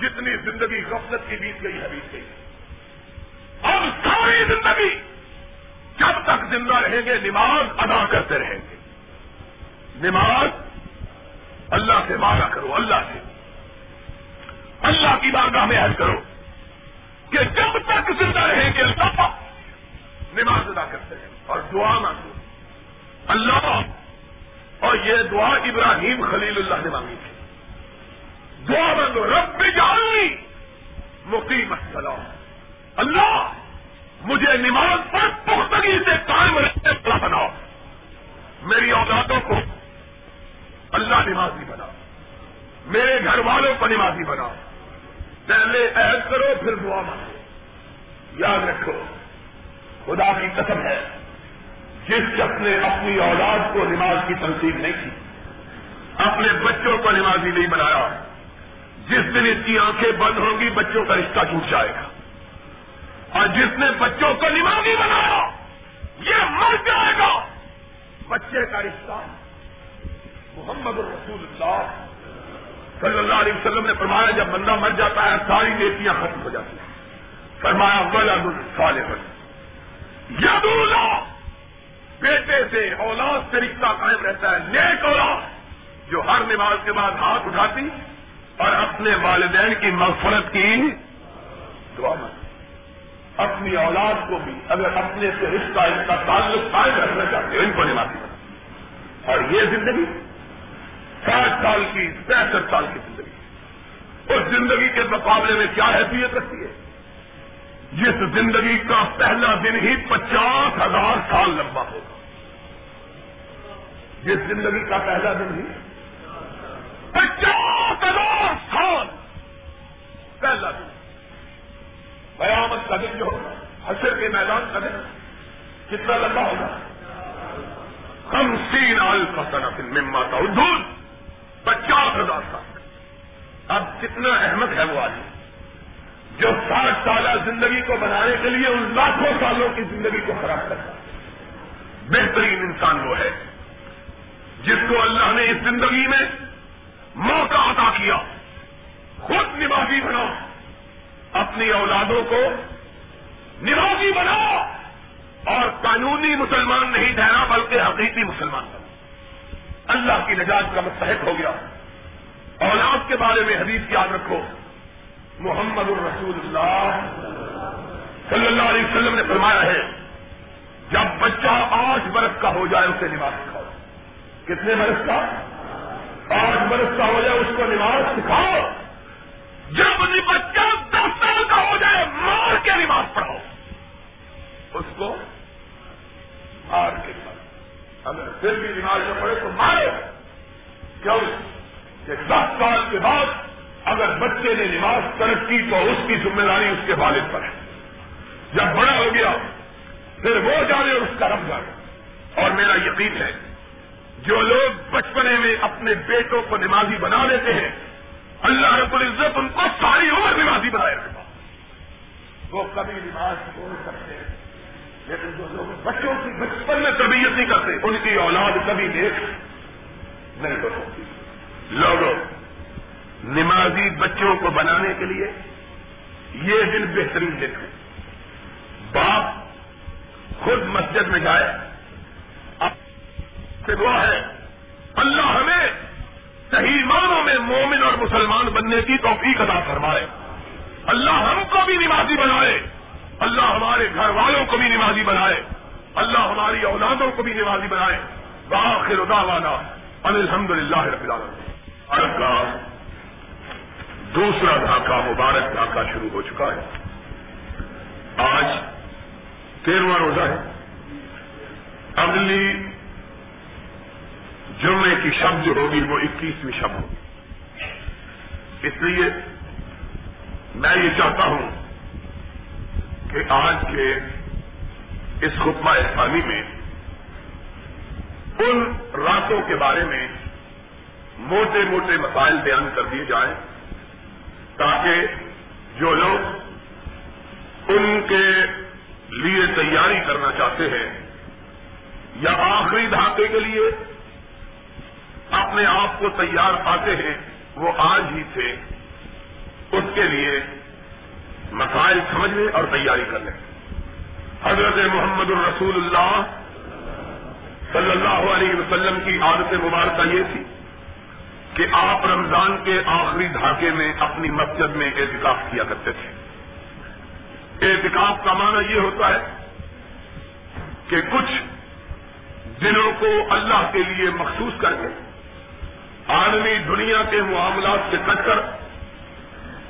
جتنی زندگی غفلت کی بیت گئی ہے بیت گئی۔ اب ساری زندگی جب تک زندہ رہیں گے، نماز ادا کرتے رہیں گے۔ نماز اللہ سے مانگا کرو، اللہ سے۔ اللہ کی بارگاہ میں عہد کرو کہ جب تک زندہ رہیں گے اللہ نماز ادا کرتے ہیں اور دعا مانگو۔ اللہ، اور یہ دعا ابراہیم خلیل اللہ نے مانگی تھی۔ دعا مانگو رب جانی مقیم السلام. اللہ مجھے نماز پر پختگی سے قائم رکھنے والا بناؤ میری اولادوں کو اللہ نمازی بناؤ میرے گھر والوں کو نمازی بناؤ پہلے عہد کرو، پھر دعا مانگو. یاد رکھو، خدا کی قسم ہے، جس شخص نے اپنی اولاد کو نماز کی تنصیب نہیں کی، اپنے بچوں کو نمازی نہیں بنایا جس دن اس کی آنکھیں بند ہوں گی، بچوں کا رشتہ ٹوٹ جائے گا۔ اور جس نے بچوں کو نمازی بنایا، یہ مر جائے گا۔ بچے کا رشتہ۔ محمد الرسول اللہ صلی اللہ علیہ وسلم نے فرمایا، جب بندہ مر جاتا ہے، ساری نیتیاں ختم ہو جاتی ہیں۔ فرمایا، ولد الصالح ید اللہ، بیٹے سے اولاد سے رشتہ قائم رہتا ہے، نیک اولاد جو ہر نماز کے بعد ہاتھ اٹھاتی اور اپنے والدین کی مغفرت کی دعا مت اپنی اولاد کو بھی اگر اپنے سے رشتہ ان کا تعلق قائم رکھنا چاہتے ہو ان کو نمازی بنا اور یہ زندگی ساٹھ سال کی، پینسٹھ سال کی زندگی اس زندگی کے مقابلے میں کیا حیثیت رکھتی ہے؟ جس زندگی کا پہلا دن ہی پچاس ہزار سال لمبا ہوگا۔ جس زندگی کا پہلا دن ہی پچاس ہزار سال پہلا دن۔ قیامت کا دن جو ہوگا، حشر کے میدان کا دن۔ کتنا لمبا ہوگا۔ ہم سین آل فصل مما کا ادھر پچاس ہزار سال اب کتنا احمد ہے وہ آدمی۔ جو ساٹھ سالہ زندگی کو بنانے کے لیے ان لاکھوں سالوں کی زندگی کو خراب کرتا ہے بہترین انسان وہ ہے۔ جس کو اللہ نے اس زندگی میں موقع عطا کیا۔ خود نمازی بناؤ۔ اپنی اولادوں کو نمازی بناؤ۔ اور قانونی مسلمان نہیں ٹھہرا، بلکہ حقیقی مسلمان بنا اللہ کی نجات کا مستحق ہو گیا۔ اولاد کے بارے میں حدیث یاد رکھو۔ محمد الرسول اللہ صلی اللہ علیہ وسلم نے فرمایا ہے، جب بچہ آٹھ برس کا ہو جائے، اسے نماز سکھاؤ۔ کتنے برس کا؟ آٹھ برس کا ہو جائے، اس کو نماز سکھاؤ۔ جب بچہ دس سال کا ہو جائے، مار کے نماز پڑھاؤ۔ اس کو مار کے اگر پھر بھی نماز میں پڑھے تو مارے۔ کیوں؟ کہ دس سال کے بعد اگر بچے نے نماز ترک کی تو اس کی ذمہ داری اس کے والد پر ہے۔ جب بڑا ہو گیا، پھر وہ جانے اور اس کا رب جانے۔ اور میرا یقین ہے جو لوگ بچپنے میں اپنے بیٹوں کو نمازی بنا لیتے ہیں، اللہ رب العزت ان کو ساری عمر نمازی بنائے رکھا وہ کبھی نماز چھوڑ سکتے ہیں، لیکن جو لوگ بچوں کی بچپن میں تربیت نہیں کرتے، ان کی اولاد کبھی دیکھ نہیں ہو سکتی۔ لوگوں، نمازی بچوں کو بنانے کے لیے یہ دن بہترین دن ہے۔ باپ خود مسجد میں جائے سے وہ ہے۔ اللہ ہمیں صحیح معنوں میں مومن اور مسلمان بننے کی توفیق ادا فرمائے۔ اللہ ہم کو بھی نمازی بنائے۔ اللہ ہمارے گھر والوں کو بھی نمازی بنائے۔ اللہ ہماری اولادوں کو بھی نمازی بنائے۔ باخر والا الحمد للہ رب العالمین۔ دوسرا ڈھاکہ مبارک ڈھاکہ شروع ہو چکا ہے۔ آج تیرواں روزہ ہے۔ اگلی جمعے کی شب جو ہوگی وہ اکیسویں شب ہوگی۔ اس لیے میں یہ چاہتا ہوں کہ آج کے اس خطبہ اسلامی میں ان راتوں کے بارے میں موٹے موٹے مسائل بیان کر دیے جائیں تاکہ جو لوگ ان کے لیے تیاری کرنا چاہتے ہیں یا آخری دھاتے کے لیے اپنے آپ کو تیار پاتے ہیں، وہ آج ہی تھے اس کے لیے مسائل سمجھ لیں اور تیاری کر لیں حضرت محمد الرسول اللہ صلی اللہ علیہ وسلم کی عادت مبارکہ یہ تھی کہ آپ رمضان کے آخری دھاکے میں اپنی مسجد میں احتکاف کیا کرتے تھے۔ احتکاف کا معنی یہ ہوتا ہے کہ کچھ دنوں کو اللہ کے لیے مخصوص کر کے عالمی دنیا کے معاملات سے کٹ کر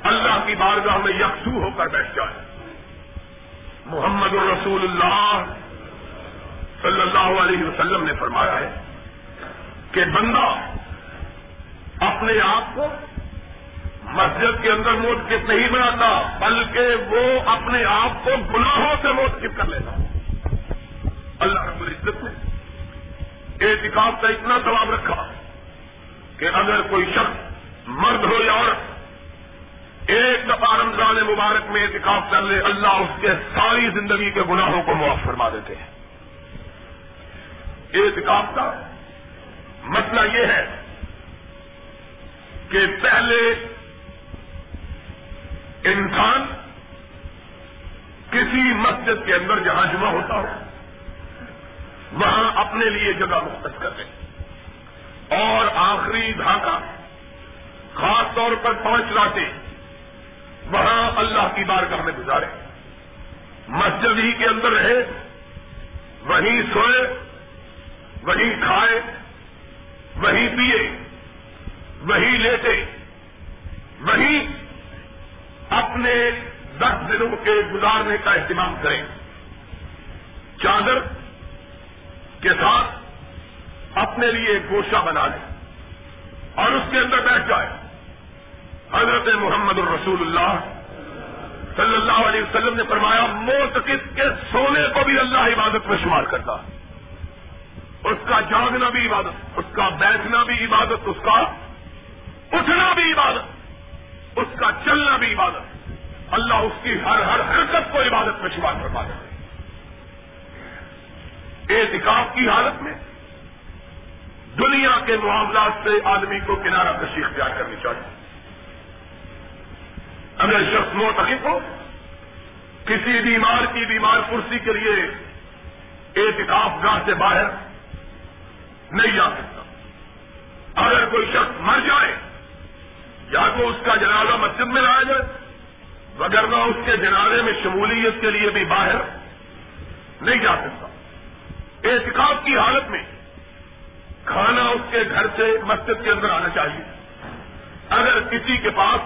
اللہ کی بارگاہ میں یکسو ہو کر بیٹھ جائے۔ محمد الرسول اللہ صلی اللہ علیہ وسلم نے فرمایا ہے کہ بندہ اپنے آپ کو مسجد کے اندر موتف نہیں بناتا، بلکہ وہ اپنے آپ کو گناہوں سے موتف کر لیتا۔ اللہ رب العزت نے احتکاب کا اتنا ثواب رکھا کہ اگر کوئی شخص مرد ہو یا عورت، ایک دفعہ رمضان مبارک میں احتکاب کر لے، اللہ اس کے ساری زندگی کے گناہوں کو معاف فرما دیتے ہیں۔ احتکاب کا مسئلہ یہ ہے کہ پہلے انسان کسی مسجد کے اندر جہاں جمع ہوتا ہو، وہاں اپنے لیے جگہ مختص کر لیں اور آخری دھاکہ خاص طور پر پانچ لاتے وہاں اللہ کی بارگاہ میں گزارے۔ مسجد ہی کے اندر رہے وہیں سوئے وہیں کھائے وہیں پیے وہیں لیتے وہیں اپنے دس دنوں کے گزارنے کا اہتمام کریں۔ چادر کے ساتھ اپنے لیے ایک گوشہ بنا لے اور اس کے اندر بیٹھ جائے۔ حضرت محمد الرسول اللہ صلی اللہ علیہ وسلم نے فرمایا، موت کے سونے کو بھی اللہ عبادت میں شمار کرتا۔ اس کا جاگنا بھی عبادت، اس کا بیٹھنا بھی عبادت، اس کا اٹھنا بھی عبادت، اس کا چلنا بھی عبادت۔ اللہ اس کی ہر ہر حرکت کو عبادت میں شمار کروا دیتے اعتکاف کی حالت میں دنیا کے معاملات سے آدمی کو کنارہ کشی اختیار کرنی چاہیے۔ اگر شخص موتقف ہو، کسی بیمار کی بیمار کرسی کے لیے اعتکاف گاہ سے باہر نہیں جا سکتا۔ اگر کوئی شخص مر جائے، یا تو اس کا جنازہ مسجد میں لایا جائے وغیرہ اس کے جنازے میں شمولیت کے لیے بھی باہر نہیں جا سکتا۔ احتکاب کی حالت میں کھانا اس کے گھر سے مسجد کے اندر آنا چاہیے۔ اگر کسی کے پاس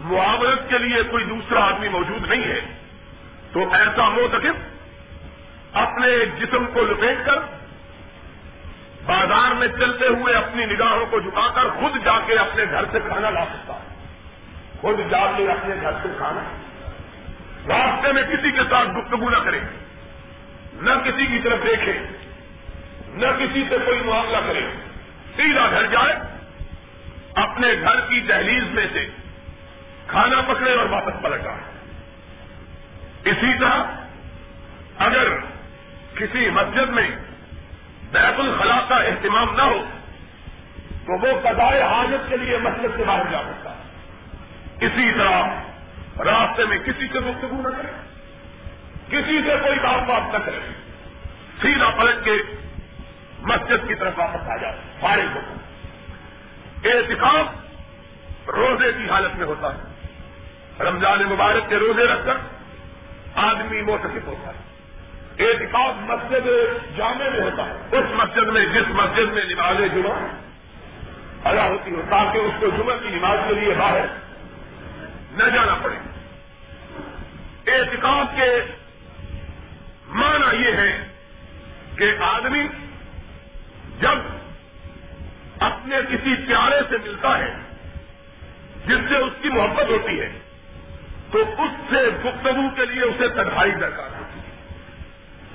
معاورت کے لیے کوئی دوسرا آدمی موجود نہیں ہے، تو ایسا موتقف اپنے جسم کو لپیٹ کر بازار میں چلتے ہوئے اپنی نگاہوں کو جھکا کر خود جا کے اپنے گھر سے کھانا لا سکتا ہے۔ خود جا کے اپنے گھر سے کھانا۔ راستے میں کسی کے ساتھ گفتگو نہ کرے، نہ کسی کی طرف دیکھے۔ نہ کسی سے کوئی معاملہ کرے۔ سیدھا گھر جائے، اپنے گھر کی دہلیز میں سے کھانا پکڑے اور واپس پلٹ آئے۔ اسی طرح اگر کسی مسجد میں بیت الخلاء کا اہتمام نہ ہو، تو وہ قضائے حاجت کے لیے مسجد سے باہر جا سکتا ہے۔ اسی طرح راستے میں کسی سے گفتگو نہ کرے، کسی سے کوئی بات بات نہ کرے۔ سیدھا پلٹ کے مسجد کی طرف واپس آ جائے فارغ ہو احتکاب روزے کی حالت میں ہوتا ہے۔ رمضان مبارک کے روزے رکھ کر آدمی موتقف ہوتا ہے۔ احتکاب مسجد جامع میں ہوتا ہے۔ اس مسجد میں جس مسجد میں نماز جمعہ ادا ہوتی ہو تاکہ اس کو جمعہ کی نماز کے لیے باہر نہ جانا پڑے۔ احتکاب کے معنی یہ ہے کہ آدمی جب اپنے کسی پیارے سے ملتا ہے، جس سے اس کی محبت ہوتی ہے، تو اس سے گفتگو کے لیے اسے تنہائی درکار ہوتی ہے۔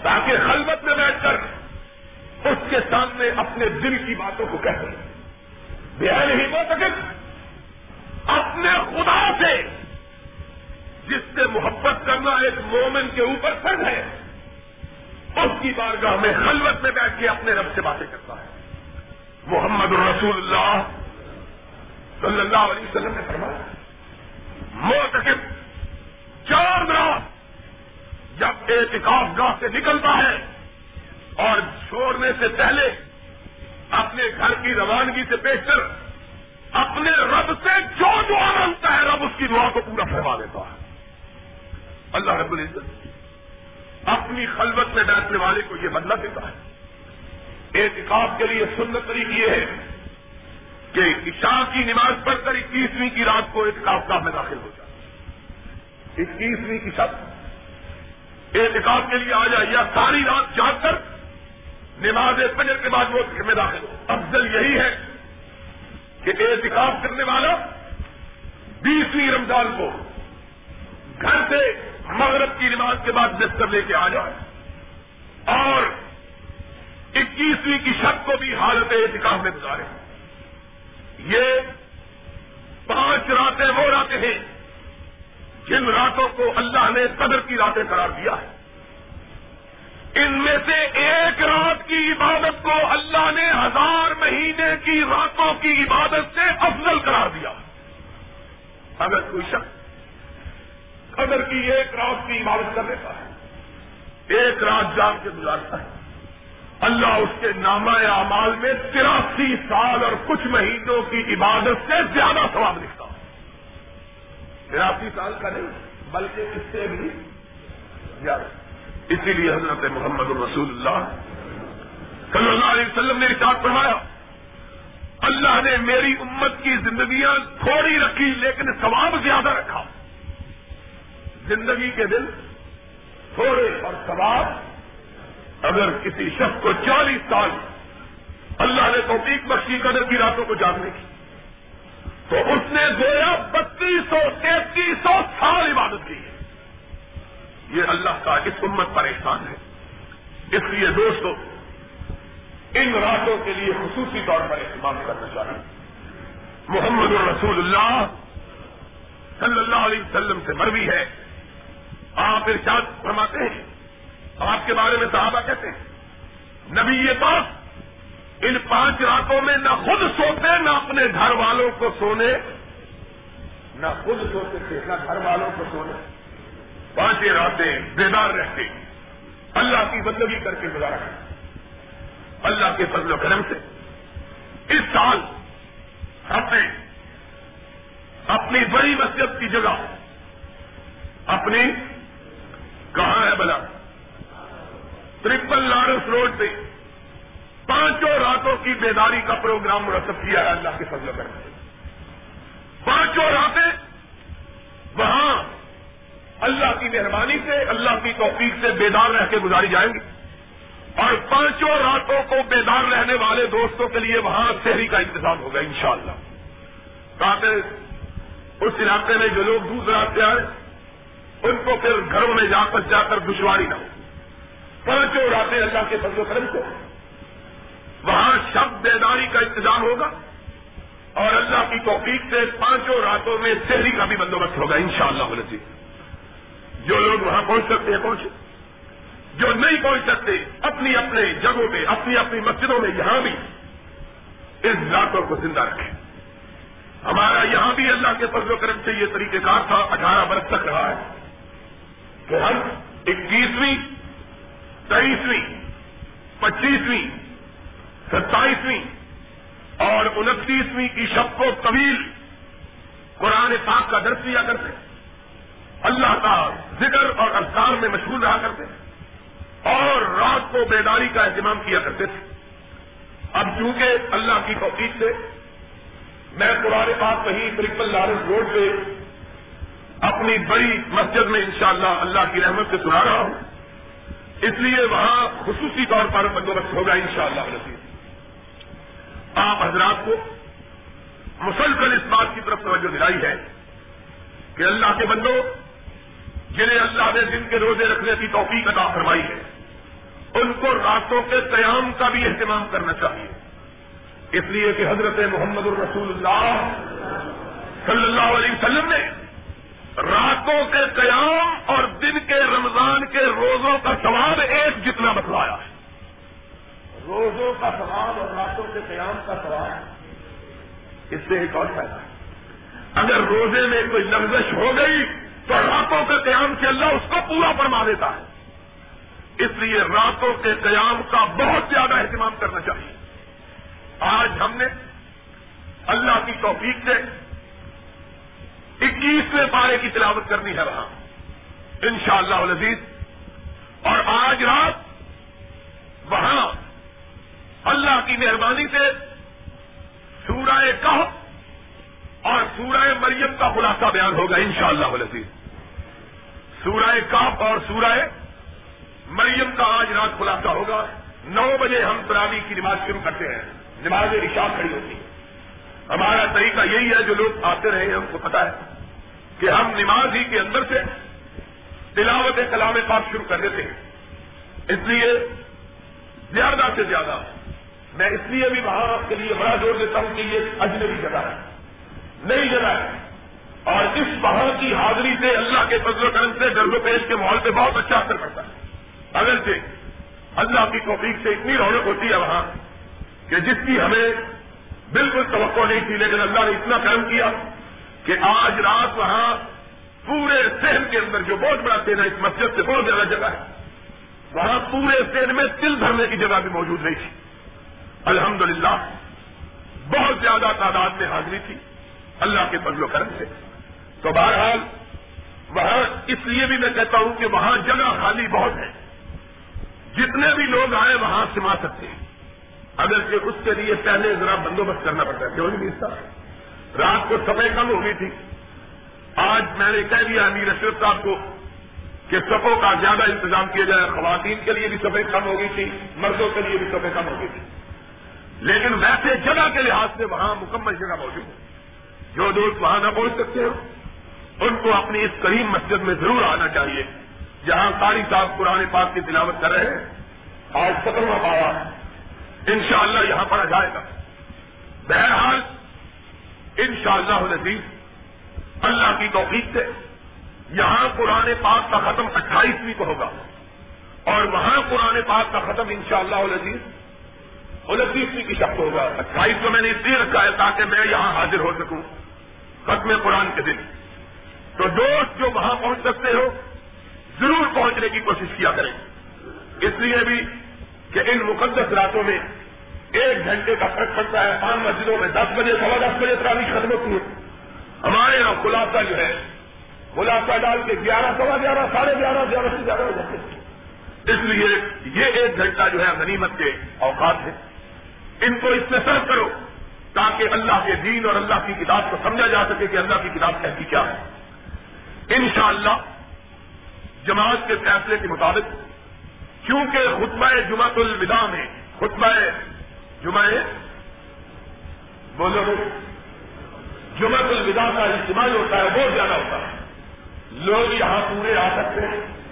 تاکہ خلبت میں بیٹھ کر اس کے سامنے اپنے دل کی باتوں کو کہہ دیں بے نہیں ہو سکے اپنے خدا سے، جس سے محبت کرنا ایک مومن کے اوپر فرض ہے۔ اس کی بارگاہ میں خلوت میں بیٹھ کے اپنے رب سے باتیں کرتا ہے۔ محمد الرسول اللہ صلی اللہ علیہ وسلم نے فرمایا موتقب چار رات جب اعتکاف گاہ سے نکلتا ہے اور چھوڑنے سے پہلے اپنے گھر کی روانگی سے پیش کر اپنے رب سے جو دعا مانگتا ہے، رب اس کی دعا کو پورا فرما دیتا ہے۔ اللہ رب العزت اپنی خلوت میں بیٹھنے والے کو یہ بدلا دیتا ہے۔ احتکاب کے لیے سنت طریقے یہ ہے کہ عشاء کی نماز پڑھ کر اکیسویں کی رات کو احتکاب گاہ میں داخل ہو جائے۔ اکیسویں کی شب۔ احتکاب کے لیے آ جائے یا ساری رات جاگ کر نماز فجر کے بعد وہ میں داخل ہو۔ افضل یہی ہے کہ احتکاب کرنے والا بیسویں رمضان کو گھر سے مغرب کی نماز کے بعد بستر لے کے آ جائے۔ اور اکیسویں کی شک کو بھی حالت احتکاب میں گزارے۔ یہ پانچ راتیں وہ راتیں ہیں جن راتوں کو اللہ نے قدر کی راتیں قرار دیا ہے۔ ان میں سے ایک رات کی عبادت کو اللہ نے ہزار مہینے کی راتوں کی عبادت سے افضل قرار دیا۔ اگر کوئی شخص قدر کی ایک رات کی عبادت کر لیتا ہے، ایک رات جان کے گزارتا ہے۔ اللہ اس کے نامہ اعمال میں تراسی سال اور کچھ مہینوں کی عبادت سے زیادہ ثواب لکھتا تراسی سال کا نہیں، بلکہ اس سے بھی زیادہ۔ اسی لیے حضرت محمد الرسول اللہ صلی اللہ علیہ وسلم نے ارشاد فرمایا، اللہ نے میری امت کی زندگیاں تھوڑی رکھی لیکن ثواب زیادہ رکھا۔ زندگی کے دن تھوڑے اور ثواب اگر کسی شخص کو چالیس سال اللہ نے توفیق بخشی قدر کی راتوں کو جاننے کی، تو اس نے گویا بتیس سو تینتیس سو سال عبادت کی ہے۔ یہ اللہ کا اس امت پر احسان ہے۔ اس لیے دوستو، ان راتوں کے لیے خصوصی طور پر استعمال کرنا چاہیے۔ محمد الرسول اللہ صلی اللہ علیہ وسلم سے مروی ہے۔ آپ ارشاد فرماتے ہیں۔ آپ کے بارے میں صحابہ کہتے ہیں۔ نبی یہ بات ان پانچ راتوں میں نہ خود سوتے، نہ اپنے گھر والوں کو سونے۔ نہ خود سوتے تھے نہ گھر والوں کو سونے۔ پانچ راتیں بیدار رہتے۔ اللہ کی بندگی کر کے گزارا کرتے۔ اللہ کے فضل و کرم سے۔ اس سال ہم نے اپنی بڑی مسجد کی جگہ، اپنی کہاں ہے بلا ٹرپل لارنس روڈ پہ پانچوں راتوں کی بیداری کا پروگرام مرتب کیا ہے اللہ کے فضل کر پانچوں راتیں وہاں اللہ کی مہربانی سے، اللہ کی توفیق سے بیدار رہ کے گزاری جائیں گی۔ اور پانچوں راتوں کو بیدار رہنے والے دوستوں کے لیے وہاں شہری کا انتظام ہوگا انشاءاللہ۔ تاکہ اس علاقے میں جو لوگ دور دراز سے آئے ان کو پھر گھروں میں جا کر جا کر دشواری نہ ہو۔ پانچوں راتیں اللہ کے فضل و کرم کو وہاں شب بیداری کا انتظام ہوگا اور اللہ کی توفیق سے پانچوں راتوں میں شہری کا بھی بندوبست ہوگا ان شاء اللہ جو لوگ وہاں پہنچ سکتے ہیں پہنچے۔ جو نہیں پہنچ سکتے، اپنی اپنے جگہوں میں اپنی اپنی مسجدوں میں یہاں بھی اس راتوں کو زندہ رکھیں۔ ہمارا یہاں بھی اللہ کے فضل و کرم سے یہ طریقہ کار تھا، اٹھارہ برس تک رہا ہے کہ ہم اکیسویں تیئیسویں، پچیسویں، ستائیسویں اور انتیسویں کی شب کو طویل قرآن پاک کا درس دیا کرتے اللہ کا ذکر اور اذکار میں مشغول رہا کرتے اور رات کو بیداری کا اہتمام کیا کرتے تھے۔ اب چونکہ اللہ کی توفیق سے میں قرآن پاک وہیں ٹرپل لارنس روڈ پہ اپنی بڑی مسجد میں انشاءاللہ اللہ کی رحمت سے سنا رہا ہوں۔ اس لیے وہاں خصوصی طور پر بندوبست ہوگا انشاءاللہ شاء اللہ آپ حضرات کو مسلسل اس بات کی طرف توجہ دلائی ہے کہ اللہ کے بندوں جنہیں اللہ نے دن کے روزے رکھنے کی توفیق عطا فرمائی ہے، ان کو راتوں کے قیام کا بھی اہتمام کرنا چاہیے۔ اس لیے کہ حضرت محمد الرسول اللہ صلی اللہ علیہ وسلم نے راتوں کے قیام اور دن کے رمضان کے روزوں کا ثواب ایک جتنا بتلایا ہے۔ روزوں کا ثواب اور راتوں کے قیام کا ثواب۔ اس سے ایک اور فائدہ اگر روزے میں کوئی لفزش ہو گئی تو راتوں کے قیام سے اللہ اس کو پورا فرما دیتا ہے۔ اس لیے راتوں کے قیام کا بہت زیادہ اہتمام کرنا چاہیے۔ آج ہم نے اللہ کی توفیق سے اکیسویں پارے کی تلاوت کرنی ہے وہاں۔ ان شاء اللہ عزیز اور آج رات وہاں اللہ کی مہربانی سے سورہ کہف اور سورہ مریم کا خلاصہ بیان ہوگا ان شاء اللہ عزیز سورہ کہف اور سورہ مریم کا آج رات خلاصہ ہوگا۔ نو بجے ہم تراوی کی نماز شروع کرتے ہیں۔ نماز عشاء کھڑی ہوتی ہے۔ ہمارا طریقہ یہی ہے جو لوگ آتے رہے ہیں، ہم کو پتا ہے۔ کہ ہم نماز ہی کے اندر سے تلاوت کلام پاک شروع کر دیتے ہیں۔ اس لیے زیادہ سے زیادہ میں اس لیے بھی وہاں آپ کے لیے بڑا زور دیتا ہوں کہ یہ اجنبی جگہ ہے۔ نئی جگہ ہے۔ اور اس وہاں کی حاضری سے اللہ کے فضل و کرم سے ڈرو پیش کے ماحول پہ بہت اچھا اثر پڑتا ہے۔ اگرچہ اللہ کی توفیق سے اتنی رونق ہوتی ہے وہاں کہ جس کی ہمیں بالکل توقع نہیں تھی، لیکن اللہ نے اتنا کام کیا۔ کہ آج رات وہاں پورے سین کے اندر جو بہت بڑا سین ہے، اس مسجد سے بہت زیادہ جگہ ہے۔ وہاں پورے سین میں تل بھرنے کی جگہ بھی موجود نہیں تھی۔ الحمدللہ، بہت زیادہ تعداد میں حاضری تھی۔ اللہ کے فضل و کرم سے۔ تو بہرحال، وہاں اس لیے بھی میں کہتا ہوں کہ وہاں جگہ خالی بہت ہے۔ جتنے بھی لوگ آئے، وہاں سما سکتے ہیں۔ اگر کہ اس کے لیے پہلے ذرا بندوبست کرنا پڑتا ہے، کیوں نہیں صاحب رات کو سفے کم ہو گئی تھی۔ آج میں نے کہہ دیا امیر اشرف صاحب کو کہ سفوں کا زیادہ انتظام کیا جائے، خواتین کے لیے بھی سفید کم ہو گئی تھی، مردوں کے لیے بھی سفے کم ہو گئی تھی۔ لیکن ویسے جگہ کے لحاظ سے وہاں مکمل جگہ موجود ہے۔ جو دوست وہاں نہ پہنچ سکتے ہو، ان کو اپنی اس کریم مسجد میں ضرور آنا چاہیے، جہاں قاری صاحب پرانے پاک کی تلاوت کر رہے ہیں۔ آج سترواں پایا انشاءاللہ یہاں پڑھا جائے گا۔ بہرحال انشاءاللہ شاء اللہ اللہ کی توفیق سے یہاں قرآن پاک کا ختم اٹھائیسویں کو ہوگا۔ اور وہاں قرآن پاک کا ختم انشاءاللہ شاء اللہ انتیسویں کی شخص ہوگا۔ اٹھائیس کو میں نے اس لیے رکھا ہے تاکہ میں یہاں حاضر ہو سکوں۔ ختم قرآن کے دن۔ تو دوست جو وہاں پہنچ سکتے ہو، ضرور پہنچنے کی کوشش کیا کریں۔ اس لیے بھی کہ ان مقدس راتوں میں ایک گھنٹے کا فرق پڑتا ہے پانچ مسجدوں میں دس بجے، سوا دس بجے تراویح ختم ہوتی ہے۔ ہمارے یہاں خلاصہ جو ہے خلاصہ ڈال کے گیارہ، سوا گیارہ، ساڑھے گیارہ گیارہ سے گیارہ ہو جاتے ہیں۔ اس لیے یہ ایک گھنٹہ جو ہے غنیمت کے اوقات ہے ان کو اس میں صرف کرو تاکہ اللہ کے دین اور اللہ کی کتاب کو سمجھا جا سکے کہ اللہ کی کتاب کہتی کیا ہے۔ انشاءاللہ، جماعت کے فیصلے کے مطابق، کیونکہ خطبہ جمعت الوداع میں، خطبہ جمعہ بولو جمعہ الوداع کا اجتماع ہوتا ہے بہت زیادہ ہوتا ہے۔ لوگ یہاں پورے آ سکتے ہیں۔